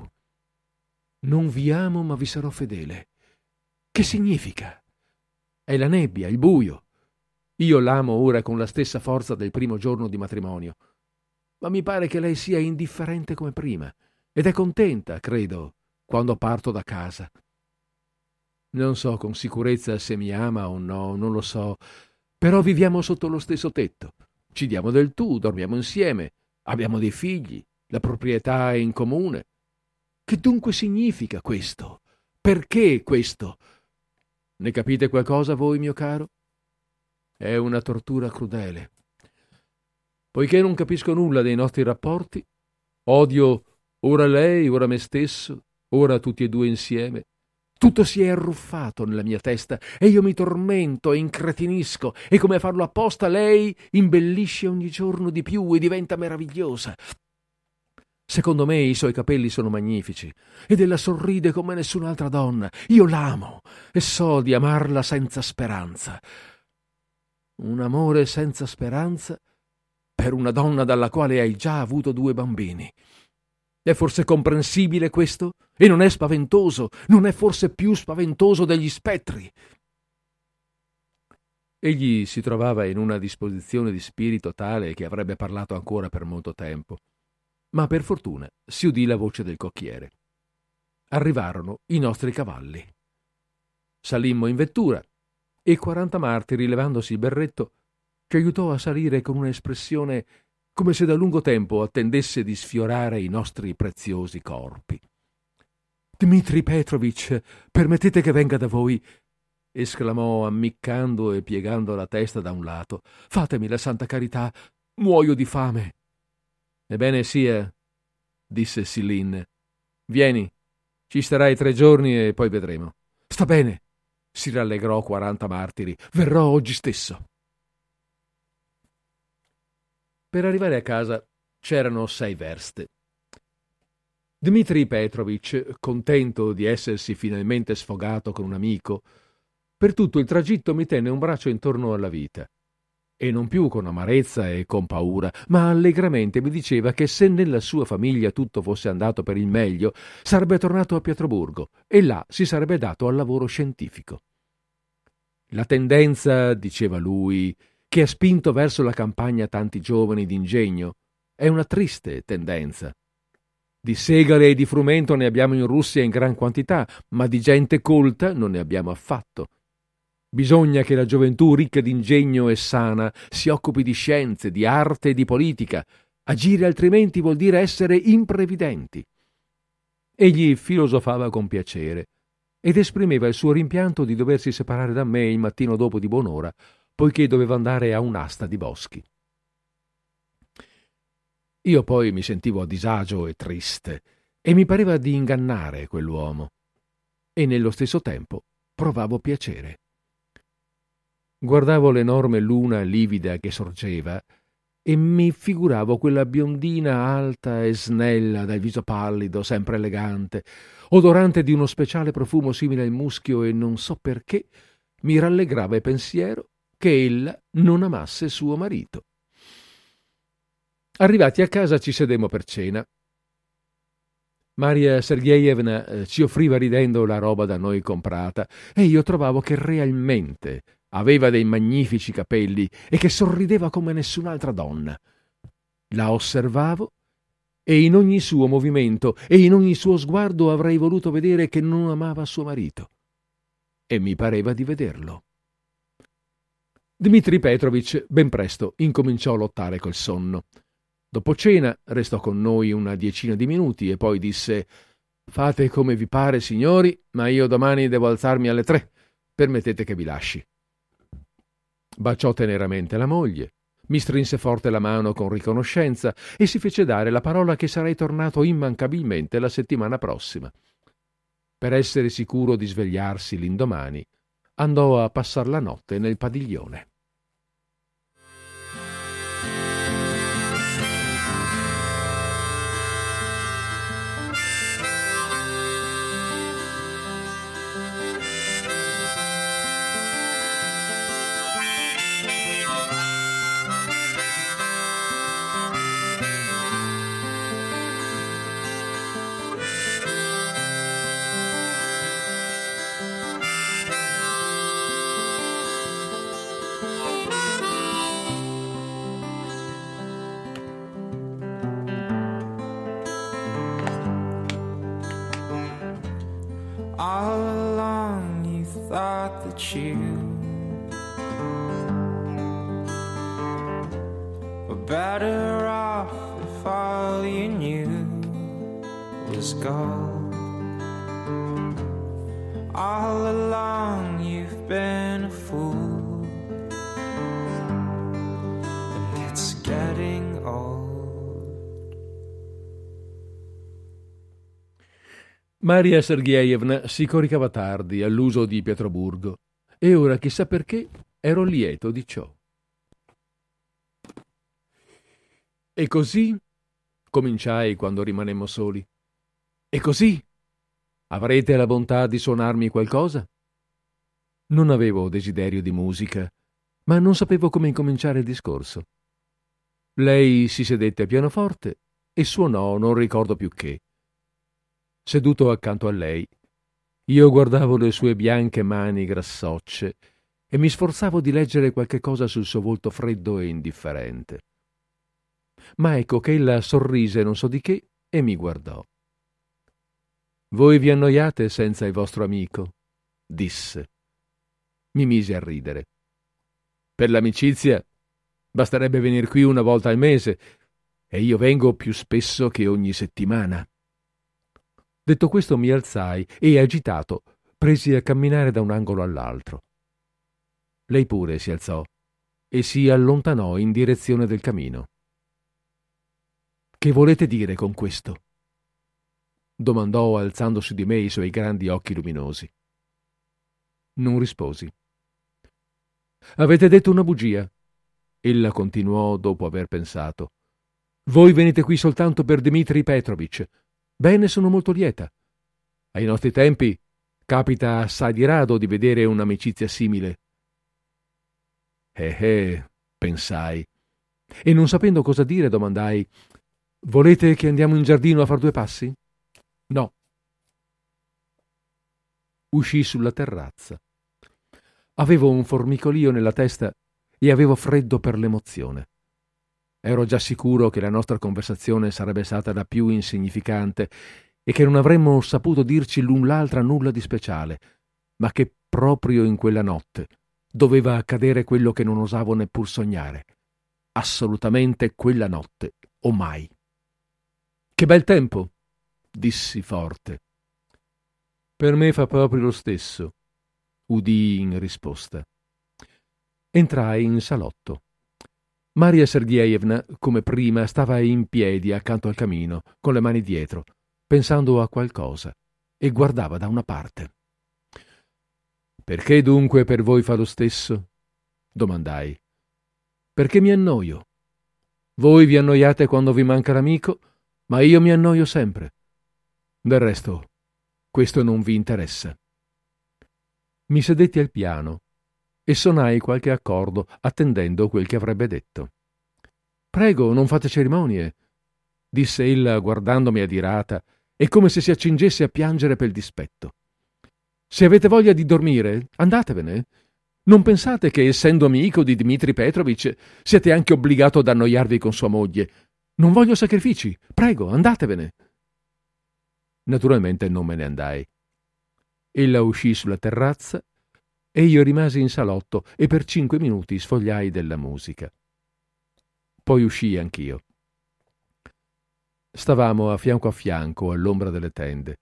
Non vi amo, ma vi sarò fedele. Che significa? È la nebbia, il buio. Io l'amo ora con la stessa forza del primo giorno di matrimonio. Ma mi pare che lei sia indifferente come prima, ed è contenta, credo, quando parto da casa. Non so con sicurezza se mi ama o no, non lo so, però viviamo sotto lo stesso tetto. Ci diamo del tu, dormiamo insieme, abbiamo dei figli, la proprietà è in comune. Che dunque significa questo? Perché questo? Ne capite qualcosa voi, mio caro? È una tortura crudele. Poiché non capisco nulla dei nostri rapporti, odio ora lei, ora me stesso, ora tutti e due insieme. Tutto si è arruffato nella mia testa e io mi tormento e incretinisco e come a farlo apposta lei imbellisce ogni giorno di più e diventa meravigliosa. Secondo me i suoi capelli sono magnifici ed ella sorride come nessun'altra donna. Io l'amo e so di amarla senza speranza. Un amore senza speranza per una donna dalla quale hai già avuto due bambini. È forse comprensibile questo? E non è spaventoso? Non è forse più spaventoso degli spettri? Egli si trovava in una disposizione di spirito tale che avrebbe parlato ancora per molto tempo. Ma per fortuna si udì la voce del cocchiere. Arrivarono i nostri cavalli. Salimmo in vettura e quaranta martiri, levandosi il berretto, ci aiutò a salire con un'espressione come se da lungo tempo attendesse di sfiorare i nostri preziosi corpi. Dmitri Petrovich, permettete che venga da voi, esclamò ammiccando e piegando la testa da un lato. Fatemi la santa carità, muoio di fame. Ebbene sia, disse Silin. Vieni, ci starai tre giorni e poi vedremo. Sta bene, si rallegrò quaranta martiri. Verrò oggi stesso. Per arrivare a casa c'erano sei verste. Dmitri Petrovich, contento di essersi finalmente sfogato con un amico, per tutto il tragitto mi tenne un braccio intorno alla vita. E non più con amarezza e con paura, ma allegramente mi diceva che se nella sua famiglia tutto fosse andato per il meglio, sarebbe tornato a Pietroburgo e là si sarebbe dato al lavoro scientifico. La tendenza, diceva lui, che ha spinto verso la campagna tanti giovani d'ingegno, è una triste tendenza. Di segale e di frumento ne abbiamo in Russia in gran quantità, ma di gente colta non ne abbiamo affatto. Bisogna che la gioventù ricca d'ingegno e sana si occupi di scienze, di arte e di politica. Agire altrimenti vuol dire essere imprevidenti. Egli filosofava con piacere ed esprimeva il suo rimpianto di doversi separare da me il mattino dopo di buon'ora, poiché doveva andare a un'asta di boschi. Io poi mi sentivo a disagio e triste e mi pareva di ingannare quell'uomo e nello stesso tempo provavo piacere. Guardavo l'enorme luna livida che sorgeva e mi figuravo quella biondina alta e snella, dal viso pallido, sempre elegante, odorante di uno speciale profumo simile al muschio e non so perché mi rallegrava il pensiero che ella non amasse suo marito. Arrivati a casa ci sedemmo per cena. Maria Sergeyevna eh, ci offriva ridendo la roba da noi comprata e io trovavo che realmente aveva dei magnifici capelli e che sorrideva come nessun'altra donna. La osservavo e in ogni suo movimento e in ogni suo sguardo avrei voluto vedere che non amava suo marito. E mi pareva di vederlo. Dmitri Petrovich ben presto incominciò a lottare col sonno. Dopo cena restò con noi una decina di minuti e poi disse Fate come vi pare, signori, ma io domani devo alzarmi alle tre. Permettete che vi lasci. Baciò teneramente la moglie, mi strinse forte la mano con riconoscenza e si fece dare la parola che sarei tornato immancabilmente la settimana prossima. Per essere sicuro di svegliarsi l'indomani, andò a passar la notte nel padiglione. All along you thought that you were better off if all you knew was gold. All along you've been Maria Sergeyevna si coricava tardi all'uso di Pietroburgo e ora chissà perché ero lieto di ciò. E così cominciai quando rimanemmo soli. E così avrete la bontà di suonarmi qualcosa? Non avevo desiderio di musica, ma non sapevo come incominciare il discorso. Lei si sedette a pianoforte e suonò non ricordo più che seduto accanto a lei. Io guardavo le sue bianche mani grassocce e mi sforzavo di leggere qualche cosa sul suo volto freddo e indifferente. Ma ecco che ella sorrise non so di che e mi guardò. Voi vi annoiate senza il vostro amico, disse. Mi mise a ridere. Per l'amicizia basterebbe venire qui una volta al mese e io vengo più spesso che ogni settimana. Detto questo mi alzai e, agitato, presi a camminare da un angolo all'altro. Lei pure si alzò e si allontanò in direzione del camino. Che volete dire con questo? domandò alzandosi di me i suoi grandi occhi luminosi. Non risposi. Avete detto una bugia. Ella continuò dopo aver pensato. Voi venite qui soltanto per Dmitri Petrovich. Bene, sono molto lieta. Ai nostri tempi capita assai di rado di vedere un'amicizia simile. Eh eh, pensai. E non sapendo cosa dire, domandai: Volete che andiamo in giardino a far due passi? No. Uscì sulla terrazza. Avevo un formicolio nella testa e avevo freddo per l'emozione. Ero già sicuro che la nostra conversazione sarebbe stata la più insignificante e che non avremmo saputo dirci l'un l'altra nulla di speciale, ma che proprio in quella notte doveva accadere quello che non osavo neppur sognare. Assolutamente quella notte, o mai. Che bel tempo, dissi forte. Per me fa proprio lo stesso, udii in risposta. Entrai in salotto. Maria Sergejevna, come prima, stava in piedi accanto al camino, con le mani dietro, pensando a qualcosa, e guardava da una parte. Perché dunque per voi fa lo stesso? domandai. Perché mi annoio. Voi vi annoiate quando vi manca l'amico, ma io mi annoio sempre. Del resto, questo non vi interessa. Mi sedetti al piano e sonai qualche accordo attendendo quel che avrebbe detto. Prego, non fate cerimonie, disse ella guardandomi adirata e come se si accingesse a piangere per dispetto. Se avete voglia di dormire, andatevene. Non pensate che, essendo amico di Dmitri Petrovich, siete anche obbligato ad annoiarvi con sua moglie. Non voglio sacrifici. Prego, andatevene. Naturalmente non me ne andai. Ella uscì sulla terrazza e io rimasi in salotto e per cinque minuti sfogliai della musica. Poi uscii anch'io. Stavamo a fianco a fianco all'ombra delle tende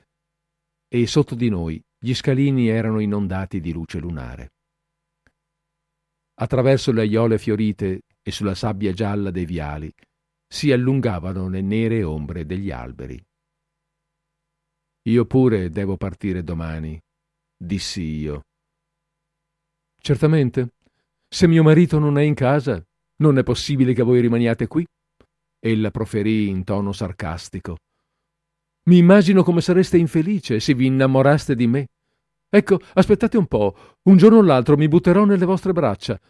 e sotto di noi gli scalini erano inondati di luce lunare. Attraverso le aiole fiorite e sulla sabbia gialla dei viali si allungavano le nere ombre degli alberi. Io pure devo partire domani, dissi io Certamente. Se mio marito non è in casa, non è possibile che voi rimaniate qui? Ella proferì in tono sarcastico. Mi immagino come sareste infelice se vi innamoraste di me. Ecco, aspettate un po', un giorno o l'altro mi butterò nelle vostre braccia.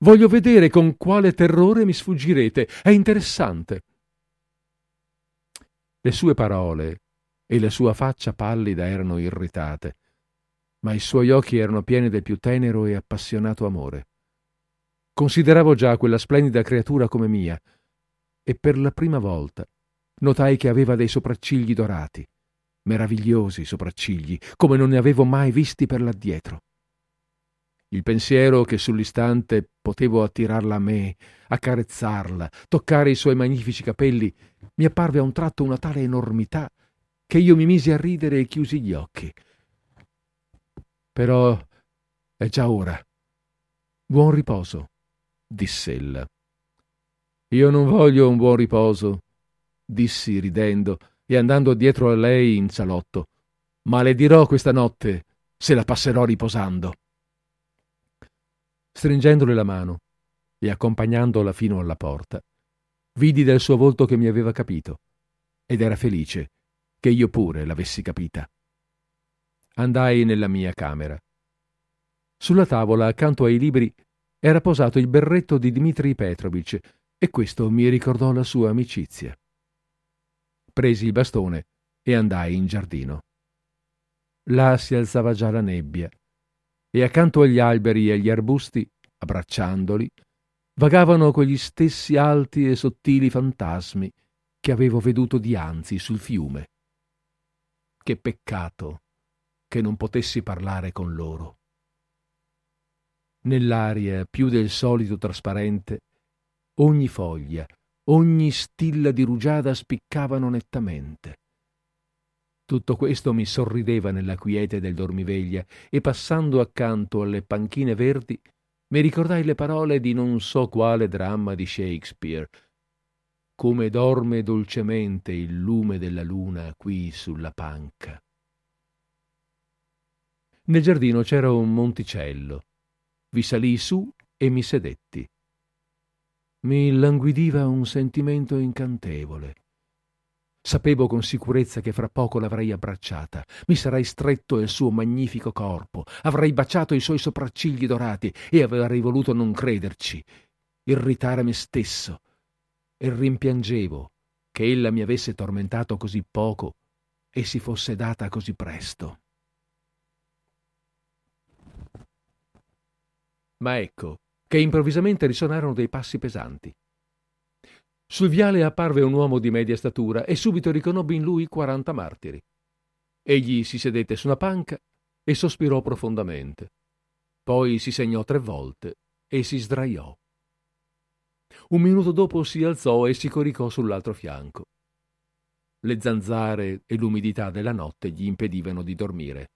Voglio vedere con quale terrore mi sfuggirete. È interessante. Le sue parole e la sua faccia pallida erano irritate ma i suoi occhi erano pieni del più tenero e appassionato amore. Consideravo già quella splendida creatura come mia, e per la prima volta notai che aveva dei sopraccigli dorati, meravigliosi sopraccigli, come non ne avevo mai visti per l'addietro. Il pensiero che sull'istante potevo attirarla a me, accarezzarla, toccare i suoi magnifici capelli, mi apparve a un tratto una tale enormità che io mi misi a ridere e chiusi gli occhi. Però è già ora. Buon riposo, diss'ella. Io non voglio un buon riposo, dissi ridendo e andando dietro a lei in salotto. Ma le dirò questa notte se la passerò riposando. Stringendole la mano e accompagnandola fino alla porta, vidi dal suo volto che mi aveva capito ed era felice che io pure l'avessi capita. Andai nella mia camera. Sulla tavola, accanto ai libri, era posato il berretto di Dmitri Petrovich e questo mi ricordò la sua amicizia. Presi il bastone e andai in giardino. Là si alzava già la nebbia e accanto agli alberi e agli arbusti, abbracciandoli, vagavano quegli stessi alti e sottili fantasmi che avevo veduto dianzi sul fiume. Che peccato che non potessi parlare con loro. Nell'aria più del solito trasparente, ogni foglia, ogni stilla di rugiada spiccavano nettamente. Tutto questo mi sorrideva nella quiete del dormiveglia e passando accanto alle panchine verdi mi ricordai le parole di non so quale dramma di Shakespeare. Come dorme dolcemente il lume della luna qui sulla panca. Nel giardino c'era un monticello. Vi salii su e mi sedetti. Mi languidiva un sentimento incantevole. Sapevo con sicurezza che fra poco l'avrei abbracciata, mi sarei stretto il suo magnifico corpo, avrei baciato i suoi sopraccigli dorati e avrei voluto non crederci, irritare me stesso, e rimpiangevo che ella mi avesse tormentato così poco e si fosse data così presto. Ma ecco che improvvisamente risuonarono dei passi pesanti. Sul viale apparve un uomo di media statura e subito riconobbi in lui quaranta martiri. Egli si sedette su una panca e sospirò profondamente. Poi si segnò tre volte e si sdraiò. Un minuto dopo si alzò e si coricò sull'altro fianco. Le zanzare e l'umidità della notte gli impedivano di dormire.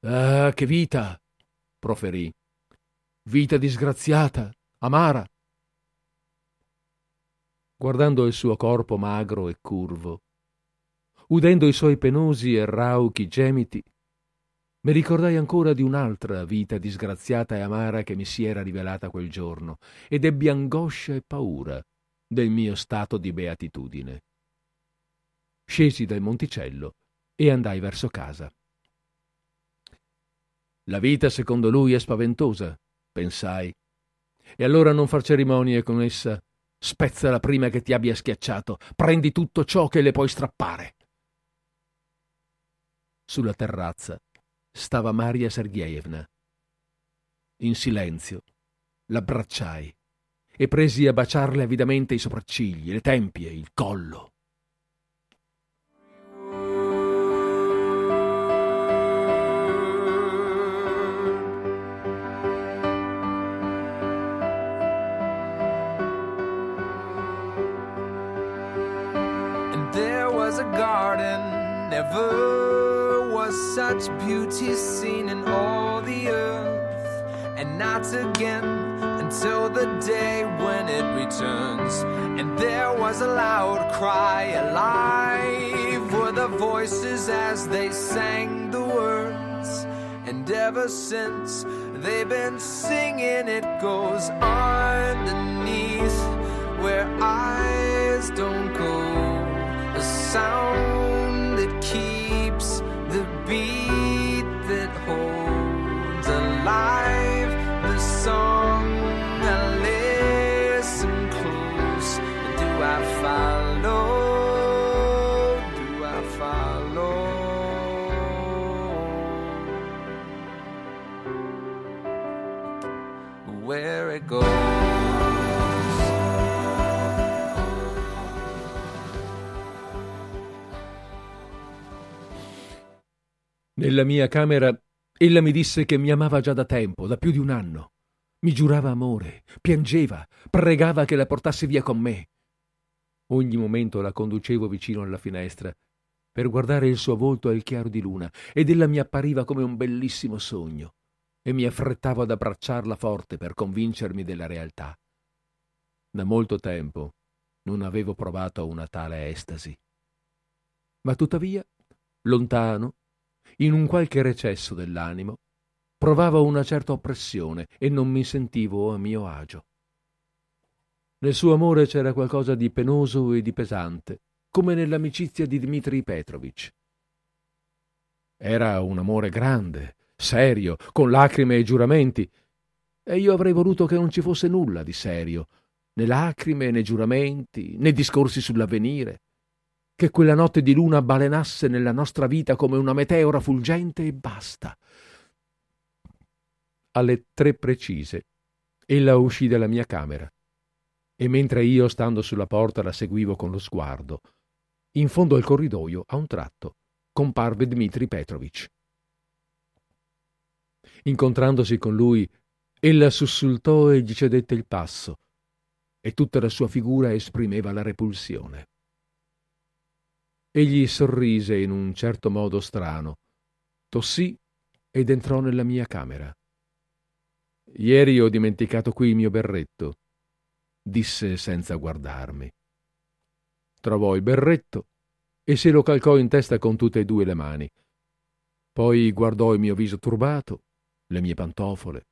Ah, che vita! proferì. Vita disgraziata, amara guardando il suo corpo magro e curvo, udendo i suoi penosi e rauchi gemiti, mi ricordai ancora di un'altra vita disgraziata e amara che mi si era rivelata quel giorno, ed ebbi angoscia e paura del mio stato di beatitudine. Scesi dal monticello e andai verso casa. La vita, secondo lui, è spaventosa, pensai, e allora non far cerimonie con essa Spezzala prima che ti abbia schiacciato. Prendi tutto ciò che le puoi strappare. Sulla terrazza stava Maria Sergeyevna. In silenzio l'abbracciai e presi a baciarle avidamente i sopraccigli, le tempie, il collo. Never was such beauty seen in all the earth, and not again until the day when it returns. And there was a loud cry, alive were the voices as they sang the words. And ever since they've been singing, it goes underneath where eyes don't go. A sound keeps the beat that holds alive Nella mia camera ella mi disse che mi amava già da tempo, da più di un anno. Mi giurava amore, piangeva, pregava che la portassi via con me. Ogni momento la conducevo vicino alla finestra per guardare il suo volto al chiaro di luna ed ella mi appariva come un bellissimo sogno e mi affrettavo ad abbracciarla forte per convincermi della realtà. Da molto tempo non avevo provato una tale estasi. Ma tuttavia, lontano, in un qualche recesso dell'animo, provavo una certa oppressione e non mi sentivo a mio agio. Nel suo amore c'era qualcosa di penoso e di pesante, come nell'amicizia di Dmitri Petrovich. Era un amore grande, serio, con lacrime e giuramenti, e io avrei voluto che non ci fosse nulla di serio, né lacrime né giuramenti, né discorsi sull'avvenire che quella notte di luna balenasse nella nostra vita come una meteora fulgente e basta. alle tre precise. Ella uscì dalla mia camera e mentre io, stando sulla porta, la seguivo con lo sguardo, in fondo al corridoio, a un tratto, comparve Dmitri Petrovich. Incontrandosi con lui, ella sussultò e gli cedette il passo, e tutta la sua figura esprimeva la repulsione. Egli sorrise in un certo modo strano, tossì ed entrò nella mia camera. Ieri ho dimenticato qui il mio berretto, disse senza guardarmi. Trovò il berretto e se lo calcò in testa con tutte e due le mani. Poi guardò il mio viso turbato, le mie pantofole,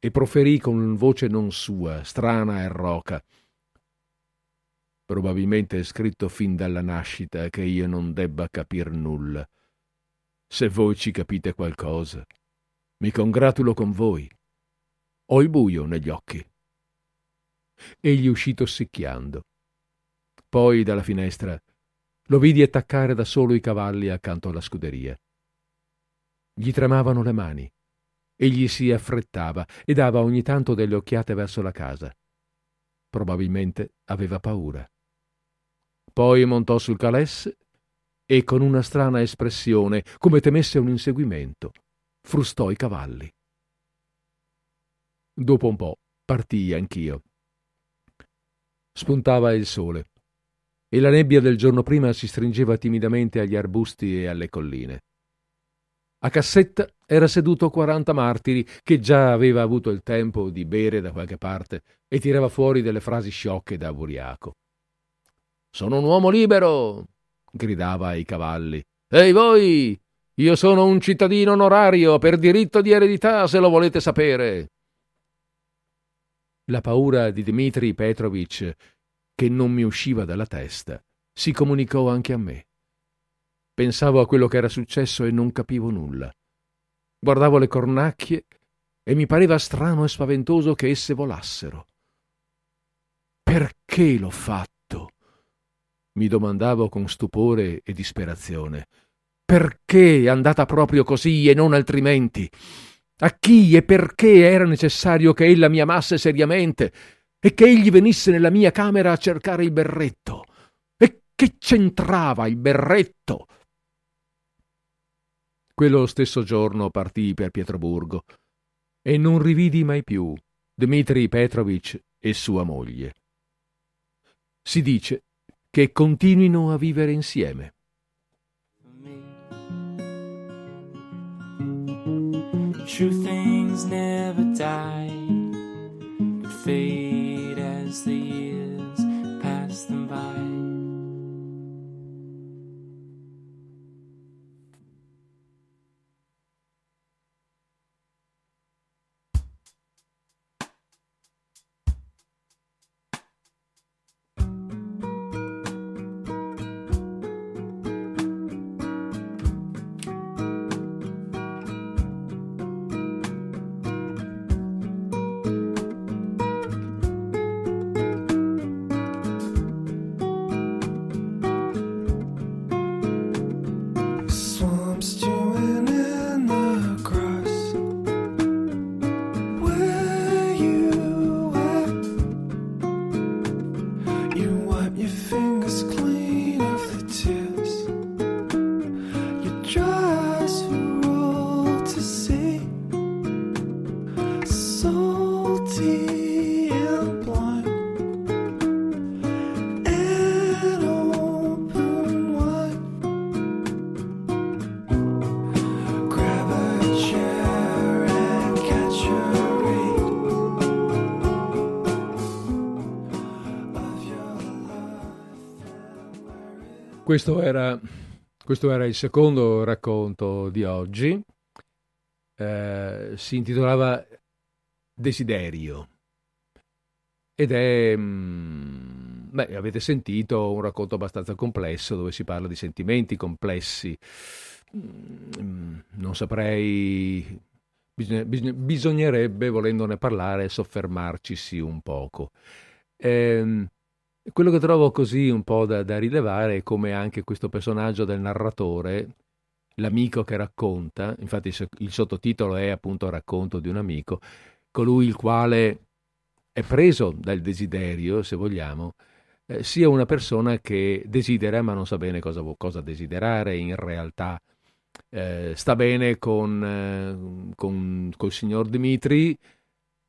e proferì con voce non sua, strana e roca. Probabilmente è scritto fin dalla nascita che io non debba capir nulla. Se voi ci capite qualcosa, mi congratulo con voi. Ho il buio negli occhi. Egli uscì tossicchiando. Poi dalla finestra lo vidi attaccare da solo i cavalli accanto alla scuderia. Gli tremavano le mani. Egli si affrettava e dava ogni tanto delle occhiate verso la casa. Probabilmente aveva paura. Poi montò sul calesse e con una strana espressione, come temesse un inseguimento, frustò i cavalli. Dopo un po' partii anch'io. Spuntava il sole e la nebbia del giorno prima si stringeva timidamente agli arbusti e alle colline. A cassetta era seduto quaranta martiri che già aveva avuto il tempo di bere da qualche parte e tirava fuori delle frasi sciocche da buriaco. Sono un uomo libero! gridava ai cavalli. Ehi voi! Io sono un cittadino onorario per diritto di eredità, se lo volete sapere. La paura di Dmitri Petrovich, che non mi usciva dalla testa, si comunicò anche a me. Pensavo a quello che era successo e non capivo nulla. Guardavo le cornacchie e mi pareva strano e spaventoso che esse volassero. Perché l'ho fatto? Mi domandavo con stupore e disperazione. Perché è andata proprio così e non altrimenti? A chi e perché era necessario che ella mi amasse seriamente e che egli venisse nella mia camera a cercare il berretto? E che c'entrava il berretto? Quello stesso giorno partii per Pietroburgo e non rividi mai più Dmitri Petrovich e sua moglie. Si dice che continuino a vivere insieme. True things never die, fade as the years Questo era, questo era il secondo racconto di oggi. Eh, si intitolava Desiderio. Ed è, mm, beh, avete sentito, un racconto abbastanza complesso dove si parla di sentimenti complessi. Mm, non saprei, bisognerebbe, volendone parlare, soffermarcisi un poco. Ehm, quello che trovo così un po' da, da rilevare è come anche questo personaggio del narratore l'amico che racconta, infatti il, sottotitolo è appunto Racconto di un amico, colui il quale è preso dal desiderio, se vogliamo, eh, sia una persona che desidera ma non sa bene cosa, cosa desiderare in realtà. Eh, sta bene con, eh, con col signor Dimitri,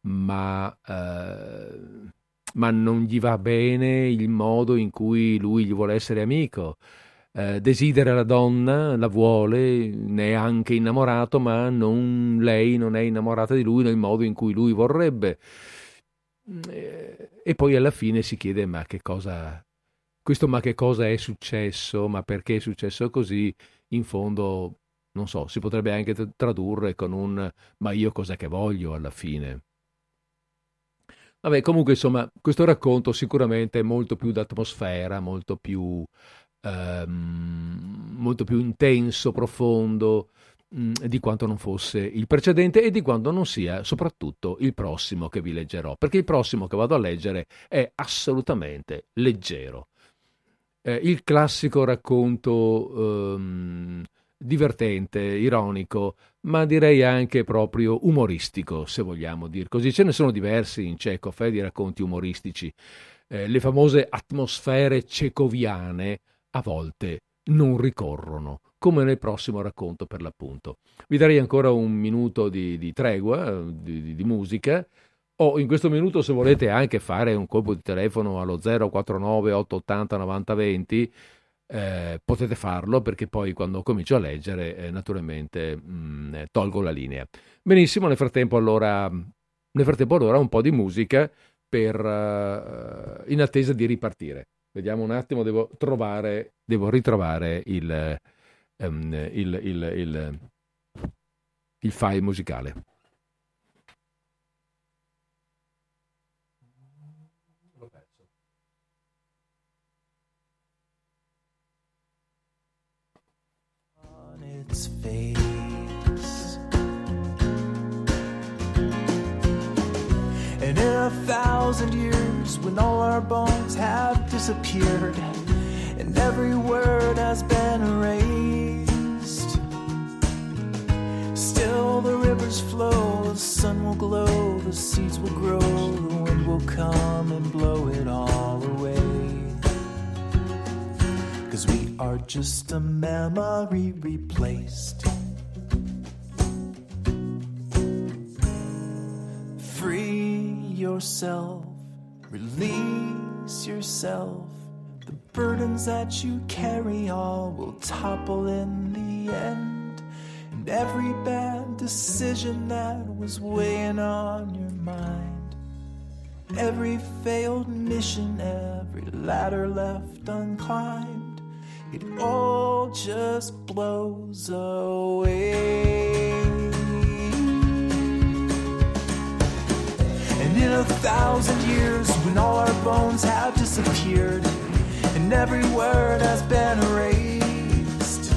ma, eh, ma, non gli va bene il modo in cui lui gli vuole essere amico. Eh, desidera la donna, la vuole, ne è anche innamorato, ma non, lei non è innamorata di lui nel modo in cui lui vorrebbe. Eh, e poi alla fine si chiede ma che cosa questo ma che cosa è successo, ma perché è successo così, in fondo non so, si potrebbe anche tradurre con un ma io cos'è che voglio alla fine. Vabbè, comunque insomma, questo racconto sicuramente è molto più d'atmosfera, molto più, ehm, molto più intenso, profondo, Mm, di quanto non fosse il precedente e di quanto non sia soprattutto il prossimo che vi leggerò, perché il prossimo che vado a leggere è assolutamente leggero. Eh, il classico racconto ehm, divertente, ironico, ma direi anche proprio umoristico, se vogliamo dire così. Ce ne sono diversi in Chekhov eh, di racconti umoristici. Eh, le famose atmosfere cecoviane a volte non ricorrono come nel prossimo racconto per l'appunto. Vi darei ancora un minuto di, di tregua, di, di, di, musica, o in questo minuto se volete anche fare un colpo di telefono allo 049 880 9020, eh, potete farlo perché poi quando comincio a leggere eh, naturalmente mh, mm, tolgo la linea. Benissimo, nel frattempo allora, nel frattempo allora un po' di musica per, uh, in attesa di ripartire. Vediamo un attimo, devo trovare, devo ritrovare il um, il, il, il, il file musicale. Its face. And in a thousand years, when all our bones have disappeared, and every word has been erased. Still, the rivers flow, the sun will glow, the seeds will grow, the wind will come and blow it all away. Are just a memory replaced. Free yourself, release yourself The burdens that you carry all will topple in the end. And every bad decision that was weighing on your mind, every failed mission, every ladder left unclimbed, it all just blows away. And in a thousand years, when all our bones have disappeared, and every word has been erased.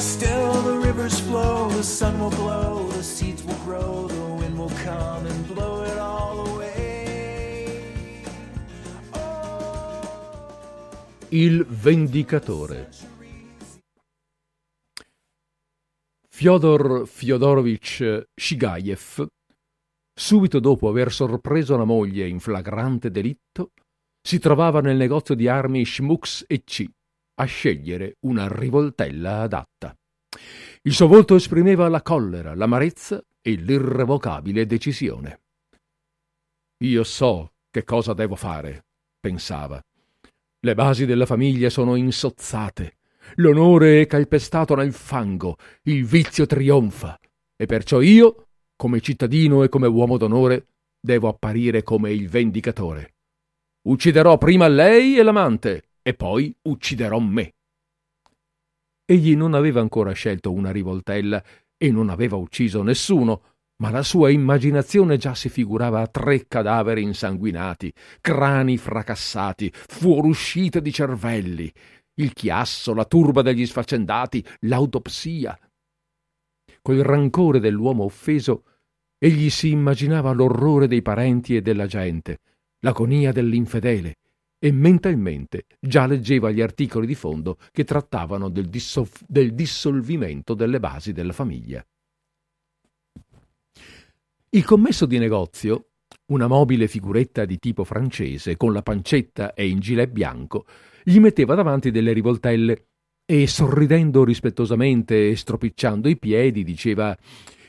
Still, the rivers flow, the sun will glow, the seeds will grow, the wind will come and blow Il Vendicatore. Fyodor Fyodorovich Shigayev, subito dopo aver sorpreso la moglie in flagrante delitto, si trovava nel negozio di armi Schmux e C a scegliere una rivoltella adatta. Il suo volto esprimeva la collera, l'amarezza e l'irrevocabile decisione. Io so che cosa devo fare, pensava. Le basi della famiglia sono insozzate, l'onore è calpestato nel fango, il vizio trionfa, e perciò io, come cittadino e come uomo d'onore, devo apparire come il vendicatore. Ucciderò prima lei e l'amante e poi ucciderò me. Egli non aveva ancora scelto una rivoltella e non aveva ucciso nessuno, ma la sua immaginazione già si figurava tre cadaveri insanguinati, crani fracassati, fuoruscite di cervelli, il chiasso, la turba degli sfaccendati, l'autopsia. Col rancore dell'uomo offeso, egli si immaginava l'orrore dei parenti e della gente, l'agonia dell'infedele, e mentalmente già leggeva gli articoli di fondo che trattavano del, dissol- del dissolvimento delle basi della famiglia. Il commesso di negozio, una mobile figuretta di tipo francese con la pancetta e in gilet bianco, gli metteva davanti delle rivoltelle e sorridendo rispettosamente e stropicciando i piedi diceva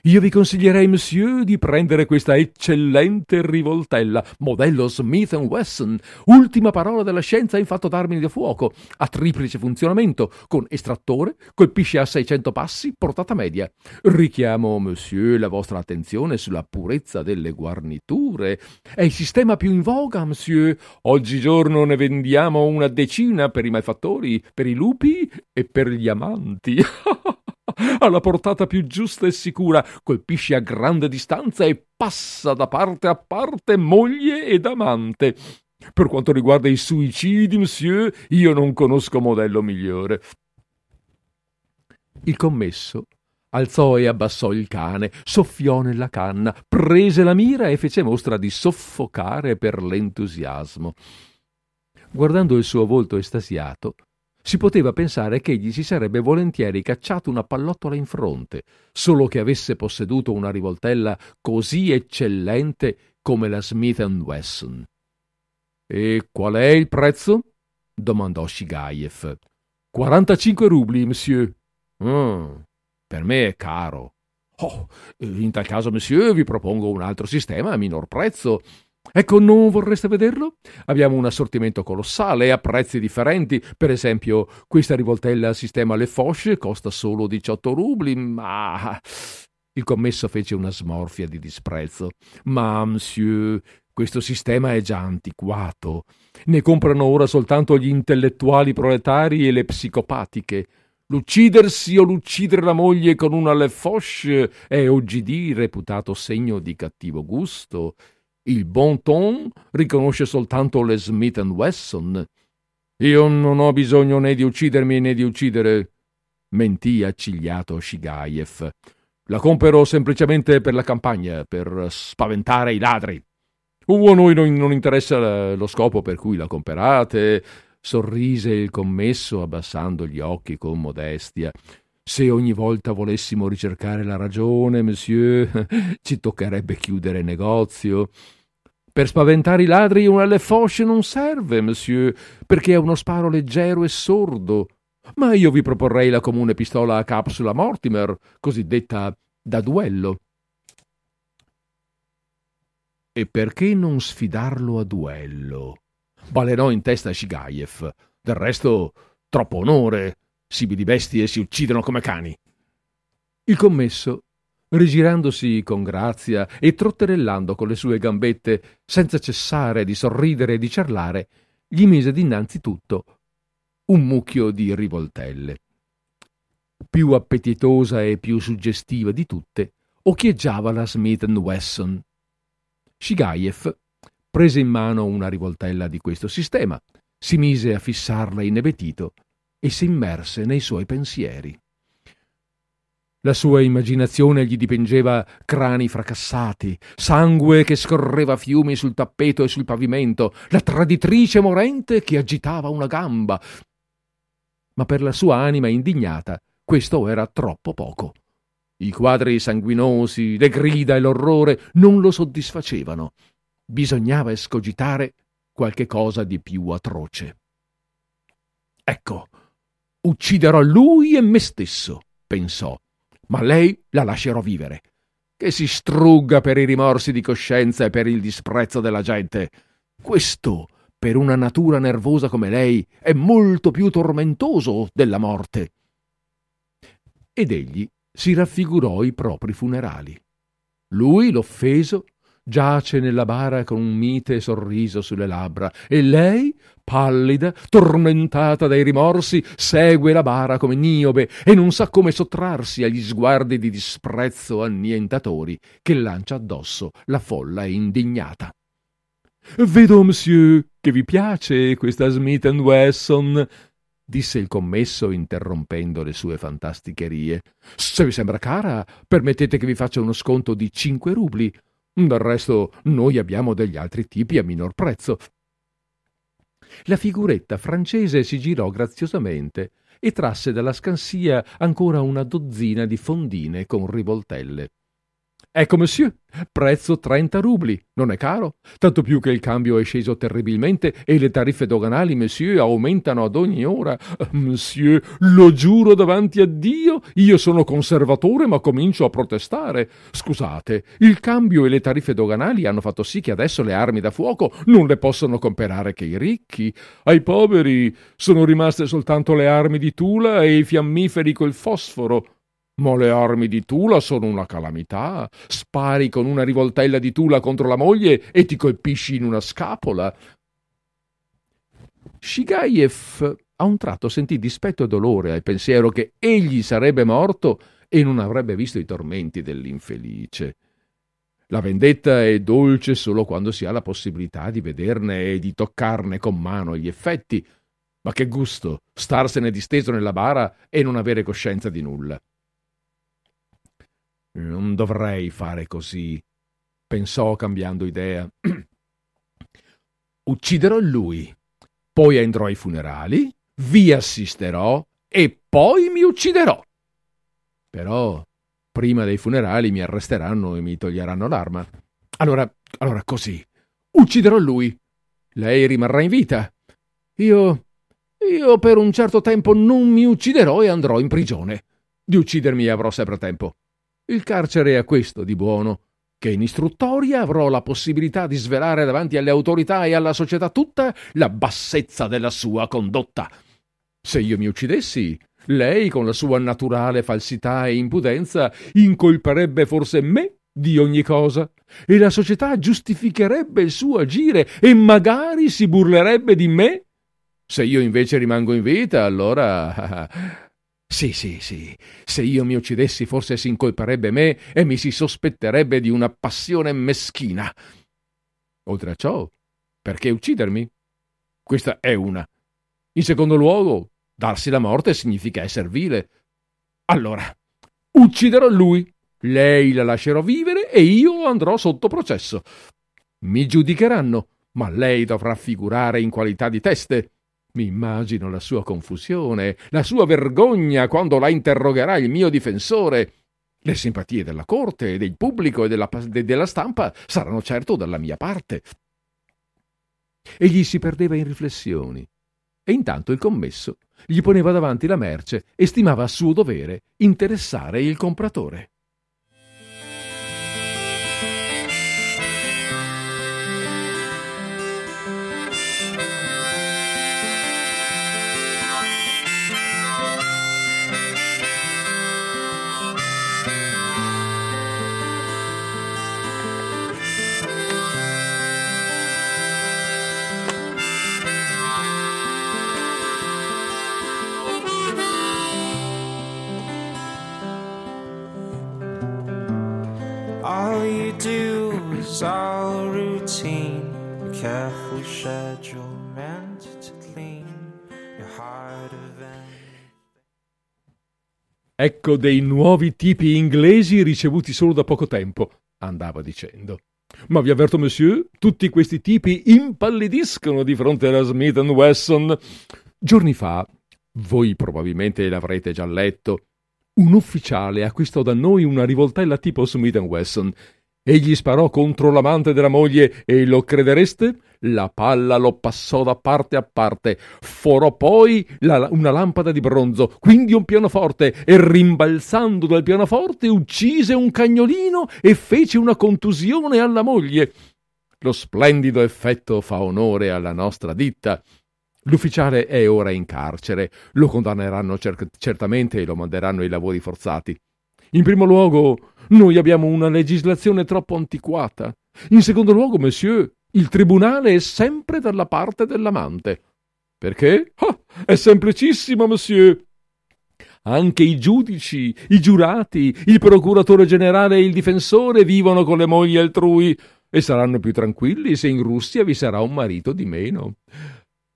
io vi consiglierei, monsieur, di prendere questa eccellente rivoltella, modello Smith Wesson, ultima parola della scienza in fatto d'armi da fuoco, a triplice funzionamento, con estrattore, colpisce a 600 passi, portata media. Richiamo, monsieur, la vostra attenzione sulla purezza delle guarniture. È il sistema più in voga, monsieur. Oggigiorno ne vendiamo una decina per i malfattori, per i lupi e per gli amanti. (laughs) alla portata più giusta e sicura, colpisce a grande distanza e passa da parte a parte moglie ed amante. Per quanto riguarda i suicidi, monsieur, io non conosco modello migliore. Il commesso alzò e abbassò il cane, soffiò nella canna, prese la mira e fece mostra di soffocare per l'entusiasmo. Guardando il suo volto estasiato, si poteva pensare che egli si sarebbe volentieri cacciato una pallottola in fronte, solo che avesse posseduto una rivoltella così eccellente come la Smith Wesson. E qual è il prezzo? domandò Shigayev. 45 rubli, monsieur. Mm, per me è caro. Oh, in tal caso, monsieur, vi propongo un altro sistema a minor prezzo Ecco, non vorreste vederlo? Abbiamo un assortimento colossale a prezzi differenti. Per esempio, questa rivoltella sistema Le Foch costa solo 18 rubli, ma... Il commesso fece una smorfia di disprezzo. Ma, monsieur, questo sistema è già antiquato. Ne comprano ora soltanto gli intellettuali proletari e le psicopatiche. L'uccidersi o l'uccidere la moglie con una Le Foch è oggidì reputato segno di cattivo gusto il bon ton riconosce soltanto le Smith Wesson. Io non ho bisogno né di uccidermi né di uccidere, mentì accigliato Shigayev. La compero semplicemente per la campagna, per spaventare i ladri. Uh, a noi non interessa lo scopo per cui la comperate, sorrise il commesso abbassando gli occhi con modestia. Se ogni volta volessimo ricercare la ragione, monsieur, (laughs) ci toccherebbe chiudere negozio. Per spaventare i ladri una Le Foch non serve, monsieur, perché è uno sparo leggero e sordo. Ma io vi proporrei la comune pistola a capsula Mortimer, cosiddetta da duello. E perché non sfidarlo a duello? Balenò in testa Shigayev. Del resto, troppo onore. Sibili bestie si uccidono come cani. Il commesso rigirandosi con grazia e trotterellando con le sue gambette, senza cessare di sorridere e di ciarlare, gli mise dinanzi tutto un mucchio di rivoltelle. Più appetitosa e più suggestiva di tutte, occhieggiava la Smith Wesson. Shigayev prese in mano una rivoltella di questo sistema, si mise a fissarla inebetito e si immerse nei suoi pensieri. La sua immaginazione gli dipingeva crani fracassati, sangue che scorreva a fiumi sul tappeto e sul pavimento, la traditrice morente che agitava una gamba. Ma per la sua anima indignata questo era troppo poco. I quadri sanguinosi, le grida e l'orrore non lo soddisfacevano. Bisognava escogitare qualche cosa di più atroce. Ecco, ucciderò lui e me stesso, pensò ma lei la lascerò vivere. Che si strugga per i rimorsi di coscienza e per il disprezzo della gente. Questo, per una natura nervosa come lei, è molto più tormentoso della morte. Ed egli si raffigurò i propri funerali. Lui, l'offeso, giace nella bara con un mite sorriso sulle labbra e lei, pallida, tormentata dai rimorsi, segue la bara come Niobe e non sa come sottrarsi agli sguardi di disprezzo annientatori che lancia addosso la folla indignata. Vedo, monsieur, che vi piace questa Smith Wesson, disse il commesso interrompendo le sue fantasticherie. Se vi sembra cara, permettete che vi faccia uno sconto di cinque rubli. Del resto noi abbiamo degli altri tipi a minor prezzo. La figuretta francese si girò graziosamente e trasse dalla scansia ancora una dozzina di fondine con rivoltelle. Ecco, monsieur, prezzo 30 rubli, non è caro, tanto più che il cambio è sceso terribilmente e le tariffe doganali, monsieur, aumentano ad ogni ora. Monsieur, lo giuro davanti a Dio, io sono conservatore ma comincio a protestare. Scusate, il cambio e le tariffe doganali hanno fatto sì che adesso le armi da fuoco non le possono comprare che i ricchi. Ai poveri sono rimaste soltanto le armi di tula e i fiammiferi col fosforo. Ma le armi di Tula sono una calamità. Spari con una rivoltella di Tula contro la moglie e ti colpisci in una scapola. Shigayev a un tratto sentì dispetto e dolore al pensiero che egli sarebbe morto e non avrebbe visto i tormenti dell'infelice. La vendetta è dolce solo quando si ha la possibilità di vederne e di toccarne con mano gli effetti. Ma che gusto starsene disteso nella bara e non avere coscienza di nulla. Non dovrei fare così, pensò cambiando idea. (clears throat) Ucciderò lui, poi andrò ai funerali, vi assisterò e poi mi ucciderò. Però prima dei funerali mi arresteranno e mi toglieranno l'arma. Allora, allora così. Ucciderò lui. Lei rimarrà in vita. Io. Io per un certo tempo non mi ucciderò e andrò in prigione. Di uccidermi avrò sempre tempo. Il carcere ha questo di buono, che in istruttoria avrò la possibilità di svelare davanti alle autorità e alla società tutta la bassezza della sua condotta. Se io mi uccidessi, lei, con la sua naturale falsità e impudenza, incolperebbe forse me di ogni cosa, e la società giustificherebbe il suo agire e magari si burlerebbe di me. Se io invece rimango in vita, allora (laughs) sì, sì, sì. Se io mi uccidessi forse si incolperebbe me e mi si sospetterebbe di una passione meschina. Oltre a ciò, perché uccidermi? Questa è una. In secondo luogo, darsi la morte significa essere vile. Allora, ucciderò lui, lei la lascerò vivere e io andrò sotto processo. Mi giudicheranno, ma lei dovrà figurare in qualità di teste. Mi immagino la sua confusione, la sua vergogna quando la interrogherà il mio difensore. Le simpatie della corte, del pubblico e della, de, della stampa saranno certo dalla mia parte. Egli si perdeva in riflessioni e intanto il commesso gli poneva davanti la merce e stimava a suo dovere interessare il compratore. Do is all routine. A careful schedule meant to clean your heart of Ecco dei nuovi tipi inglesi ricevuti solo da poco tempo, andava dicendo. Ma vi avverto, monsieur, tutti questi tipi impallidiscono di fronte alla Smith Wesson. Giorni fa, voi probabilmente l'avrete già letto, un ufficiale acquistò da noi una rivoltella tipo Smith Wesson. Egli sparò contro l'amante della moglie e lo credereste? La palla lo passò da parte a parte, forò poi la, una lampada di bronzo, quindi un pianoforte, e rimbalzando dal pianoforte uccise un cagnolino e fece una contusione alla moglie. Lo splendido effetto fa onore alla nostra ditta. L'ufficiale è ora in carcere, lo condanneranno cer- certamente e lo manderanno ai lavori forzati. In primo luogo, noi abbiamo una legislazione troppo antiquata. In secondo luogo, monsieur, il tribunale è sempre dalla parte dell'amante. Perché? Ah, è semplicissimo, monsieur. Anche i giudici, i giurati, il procuratore generale e il difensore vivono con le mogli altrui e saranno più tranquilli se in Russia vi sarà un marito di meno.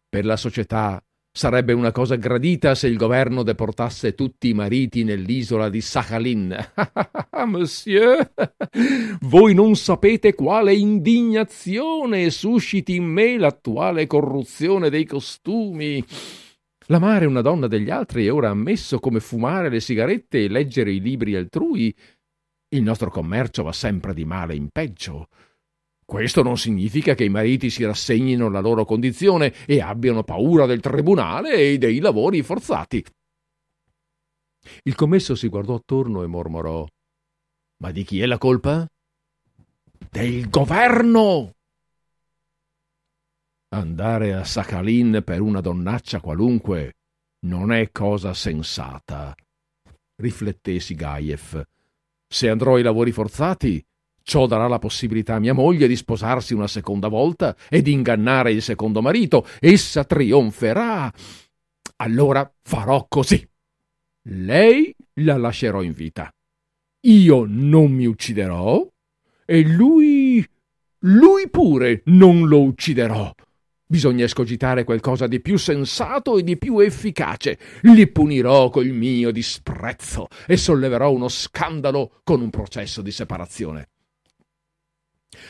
Per la società Sarebbe una cosa gradita se il governo deportasse tutti i mariti nell'isola di Sakhalin. (laughs) Monsieur, voi non sapete quale indignazione susciti in me l'attuale corruzione dei costumi. L'amare una donna degli altri è ora ammesso come fumare le sigarette e leggere i libri altrui. Il nostro commercio va sempre di male in peggio. Questo non significa che i mariti si rassegnino alla loro condizione e abbiano paura del tribunale e dei lavori forzati. Il commesso si guardò attorno e mormorò Ma di chi è la colpa? Del governo. Andare a Sakhalin per una donnaccia qualunque non è cosa sensata, rifletté Sigayev. Se andrò ai lavori forzati, ciò darà la possibilità a mia moglie di sposarsi una seconda volta e di ingannare il secondo marito. Essa trionferà. Allora farò così. Lei la lascerò in vita. Io non mi ucciderò e lui. lui pure non lo ucciderò. Bisogna escogitare qualcosa di più sensato e di più efficace. Li punirò col mio disprezzo e solleverò uno scandalo con un processo di separazione.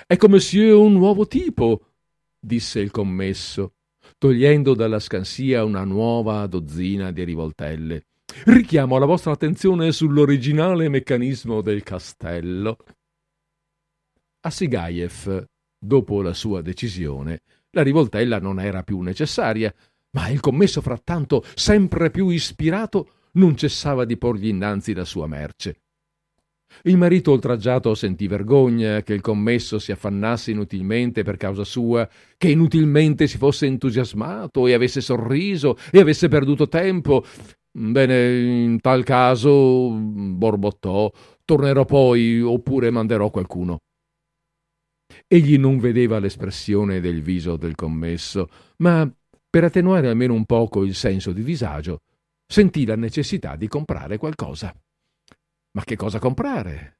Ecco, monsieur, un nuovo tipo, disse il commesso, togliendo dalla scansia una nuova dozzina di rivoltelle. Richiamo la vostra attenzione sull'originale meccanismo del castello. A Sigayev, dopo la sua decisione, la rivoltella non era più necessaria, ma il commesso frattanto, sempre più ispirato, non cessava di porgli innanzi la sua merce. Il marito oltraggiato sentì vergogna che il commesso si affannasse inutilmente per causa sua, che inutilmente si fosse entusiasmato e avesse sorriso e avesse perduto tempo. Bene, in tal caso, borbottò, tornerò poi oppure manderò qualcuno. Egli non vedeva l'espressione del viso del commesso, ma per attenuare almeno un poco il senso di disagio, sentì la necessità di comprare qualcosa. Ma che cosa comprare?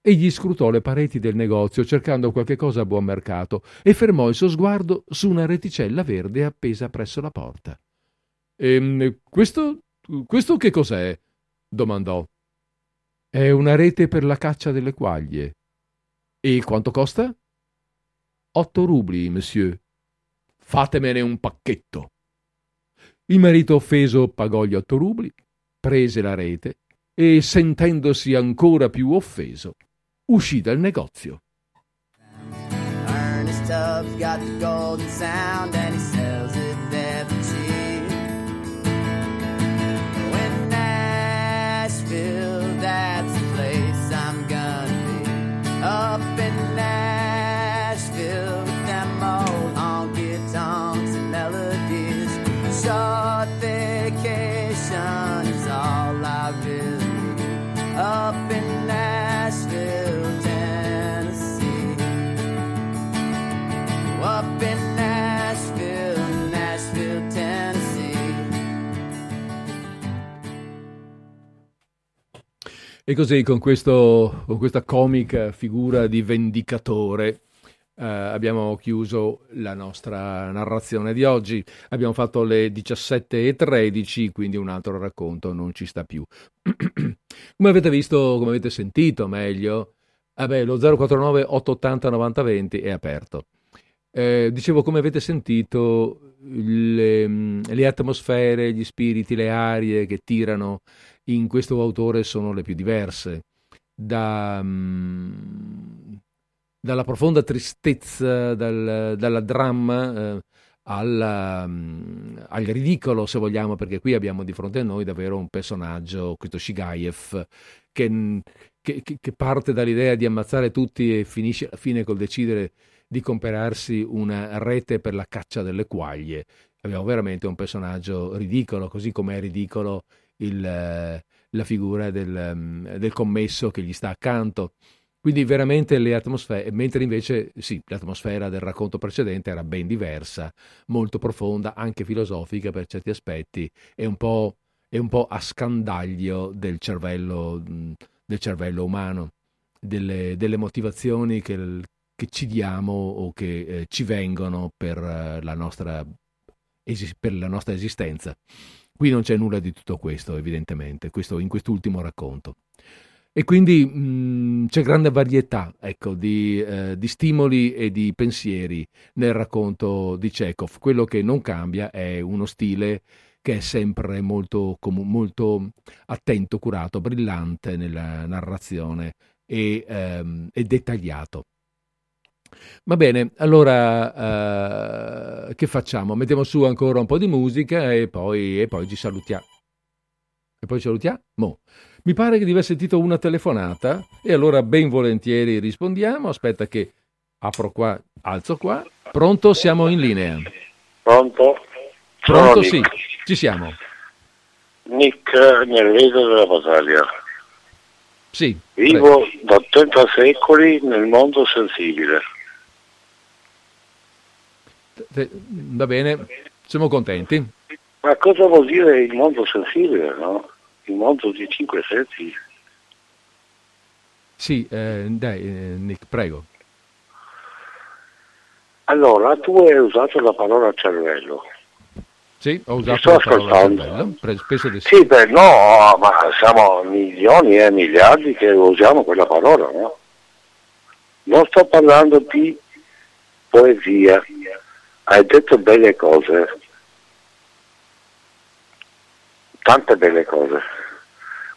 Egli scrutò le pareti del negozio cercando qualche cosa a buon mercato e fermò il suo sguardo su una reticella verde appesa presso la porta. Ehm, questo, questo che cos'è? domandò. È una rete per la caccia delle quaglie. E quanto costa? Otto rubli, monsieur. Fatemene un pacchetto. Il marito offeso pagò gli otto rubli, prese la rete e, sentendosi ancora più offeso, uscì dal negozio. Ernest. Up in Nashville E così con, questo, con questa comica figura di vendicatore eh, abbiamo chiuso la nostra narrazione di oggi. Abbiamo fatto le 17.13, quindi un altro racconto non ci sta più. (clears throat) come avete visto, come avete sentito meglio, vabbè, lo 049 880 9020 è aperto. Eh, dicevo, come avete sentito, le, le, atmosfere, gli spiriti, le arie che tirano in questo autore sono le più diverse. Da, um, dalla profonda tristezza, dal, dalla dramma eh, al, um, al, ridicolo, se vogliamo, perché qui abbiamo di fronte a noi davvero un personaggio, questo Shigayev, che, che, che parte dall'idea di ammazzare tutti e finisce alla fine col decidere di comperarsi una rete per la caccia delle quaglie. Abbiamo veramente un personaggio ridicolo, così come è ridicolo il, la figura del, del commesso che gli sta accanto. Quindi veramente le atmosfere, mentre invece sì, l'atmosfera del racconto precedente era ben diversa, molto profonda, anche filosofica per certi aspetti, e un po', è un po a scandaglio del cervello, del cervello umano, delle, delle motivazioni che, che, ci diamo o che eh, ci vengono per uh, la nostra per la nostra esistenza. Qui non c'è nulla di tutto questo, evidentemente, questo, in quest'ultimo racconto. E quindi mh, c'è grande varietà ecco, di, eh, di, stimoli e di pensieri nel racconto di Chekhov. Quello che non cambia è uno stile che è sempre molto, molto attento, curato, brillante nella narrazione e, ehm, e dettagliato. Va bene, allora uh, che facciamo? Mettiamo su ancora un po' di musica e poi, e poi ci salutiamo. E poi ci salutiamo? Mo. Mi pare che di aver sentito una telefonata e allora ben volentieri rispondiamo. Aspetta che apro qua, alzo qua. Pronto? Siamo in linea. Pronto? Pronto? Sì, ci siamo. Nick Nervedo della Battaglia. Sì. Vivo prego. da 30 secoli nel mondo sensibile. Va bene, siamo contenti. Ma cosa vuol dire il mondo sensibile, no? Il mondo di cinque sensi? Sì, eh, dai, eh, Nick, prego. Allora, tu hai usato la parola cervello. Sì, ho usato la parola cervello, di sì. Sì, beh, no, ma siamo milioni e miliardi che usiamo quella parola, no? Non sto parlando di poesia, hai detto belle cose, tante belle cose,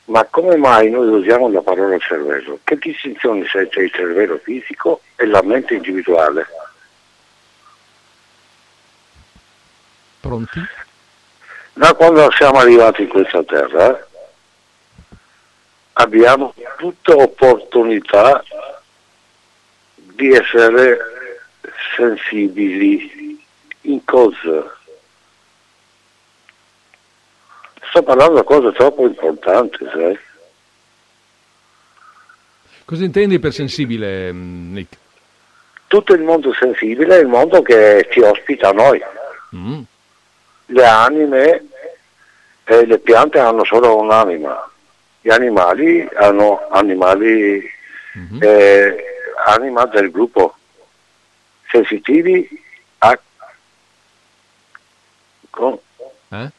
ma come mai noi usiamo la parola cervello? Che distinzione c'è tra il cervello fisico e la mente individuale? Pronti? Da quando siamo arrivati in questa terra abbiamo tutta opportunità di essere sensibili in cosa? Sto parlando di cose troppo importanti, sai? Cosa intendi per sensibile, Nick? Tutto il mondo sensibile è il mondo che ci ospita a noi. Mm le anime e le piante hanno solo un'anima, gli animali hanno animali, mm-hmm. eh, anima del gruppo, sensitivi. Con, eh?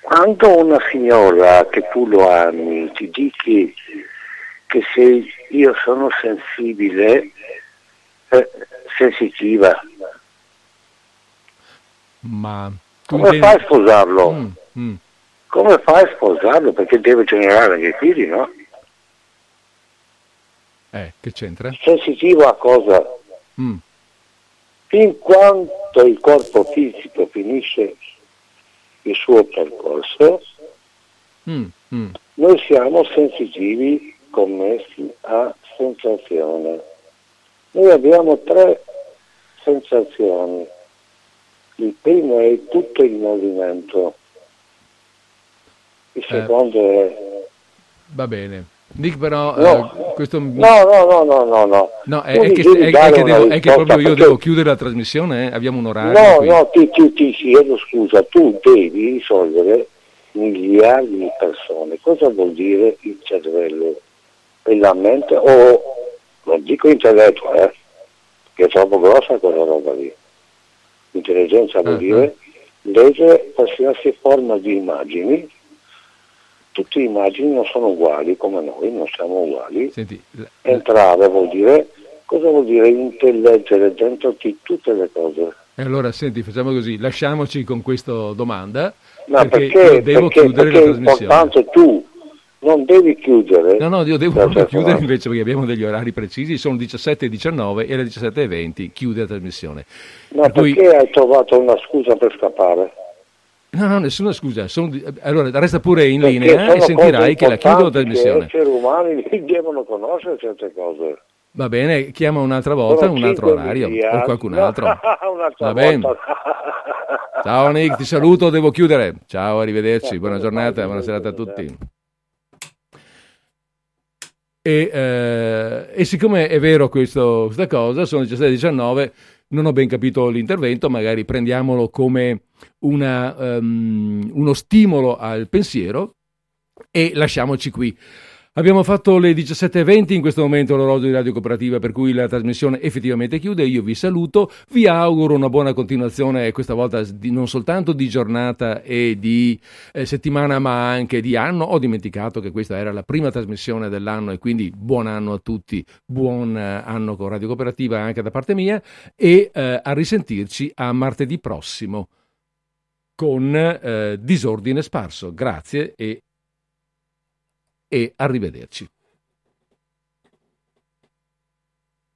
Quando una signora che tu lo ami ti dici che se io sono sensibile, eh, sensitiva, ma come devi... fai a sposarlo? Mm, mm. Come fai a sposarlo? Perché deve generare anche figli, no? Eh, che c'entra? Sensitivo a cosa? Mm. Fin quando il corpo fisico finisce il suo percorso, mm, mm. noi siamo sensitivi connessi a sensazione. Noi abbiamo tre sensazioni il primo è tutto il movimento, il eh. secondo eh, è... Va bene. Nick però no, uh, questo... no, no, no, no, no, no. no è, è, che, è, è, che devo, che, proprio io devo chiudere la trasmissione, eh? abbiamo un orario. No, qui. no, ti, ti, ti chiedo scusa, tu devi risolvere miliardi di persone. Cosa vuol dire il cervello e la mente? O non dico intelletto, eh, che è troppo grossa quella roba lì Intelligenza vuol uh-huh. dire leggere qualsiasi forma di immagini, tutte le immagini non sono uguali come noi, non siamo uguali. Senti, Entrare vuol dire cosa vuol dire intelleggere dentro ti tutte le cose. E allora senti, facciamo così, lasciamoci con questa domanda. Ma perché, perché devo perché, chiudere perché la trasmissione. Importante tu non devi chiudere. No, no, io devo proprio chiudere invece perché abbiamo degli orari precisi, sono 17.19 e alle 17.20 chiude la trasmissione. Ma per perché cui... hai trovato una scusa per scappare? No, no, nessuna scusa. Sono... Allora, resta pure in perché linea e sentirai che la chiudo la trasmissione. Gli esseri umani (laughs) devono conoscere certe cose. Va bene, chiama un'altra volta, sono un altro orario o qualcun altro. (laughs) Va bene. Ciao Nick, ti saluto, devo chiudere. Ciao, arrivederci, buona giornata, buona serata a tutti. E, eh, e, siccome è vero questo, questa cosa, sono 17-19, non ho ben capito l'intervento, magari prendiamolo come una, um, uno stimolo al pensiero e lasciamoci qui. Abbiamo fatto le 17.20 in questo momento l'orologio di Radio Cooperativa per cui la trasmissione effettivamente chiude. Io vi saluto, vi auguro una buona continuazione questa volta di, non soltanto di giornata e di eh, settimana ma anche di anno. Ho dimenticato che questa era la prima trasmissione dell'anno e quindi buon anno a tutti, buon eh, anno con Radio Cooperativa anche da parte mia e eh, a risentirci a martedì prossimo con eh, Disordine Sparso. Grazie e e arrivederci.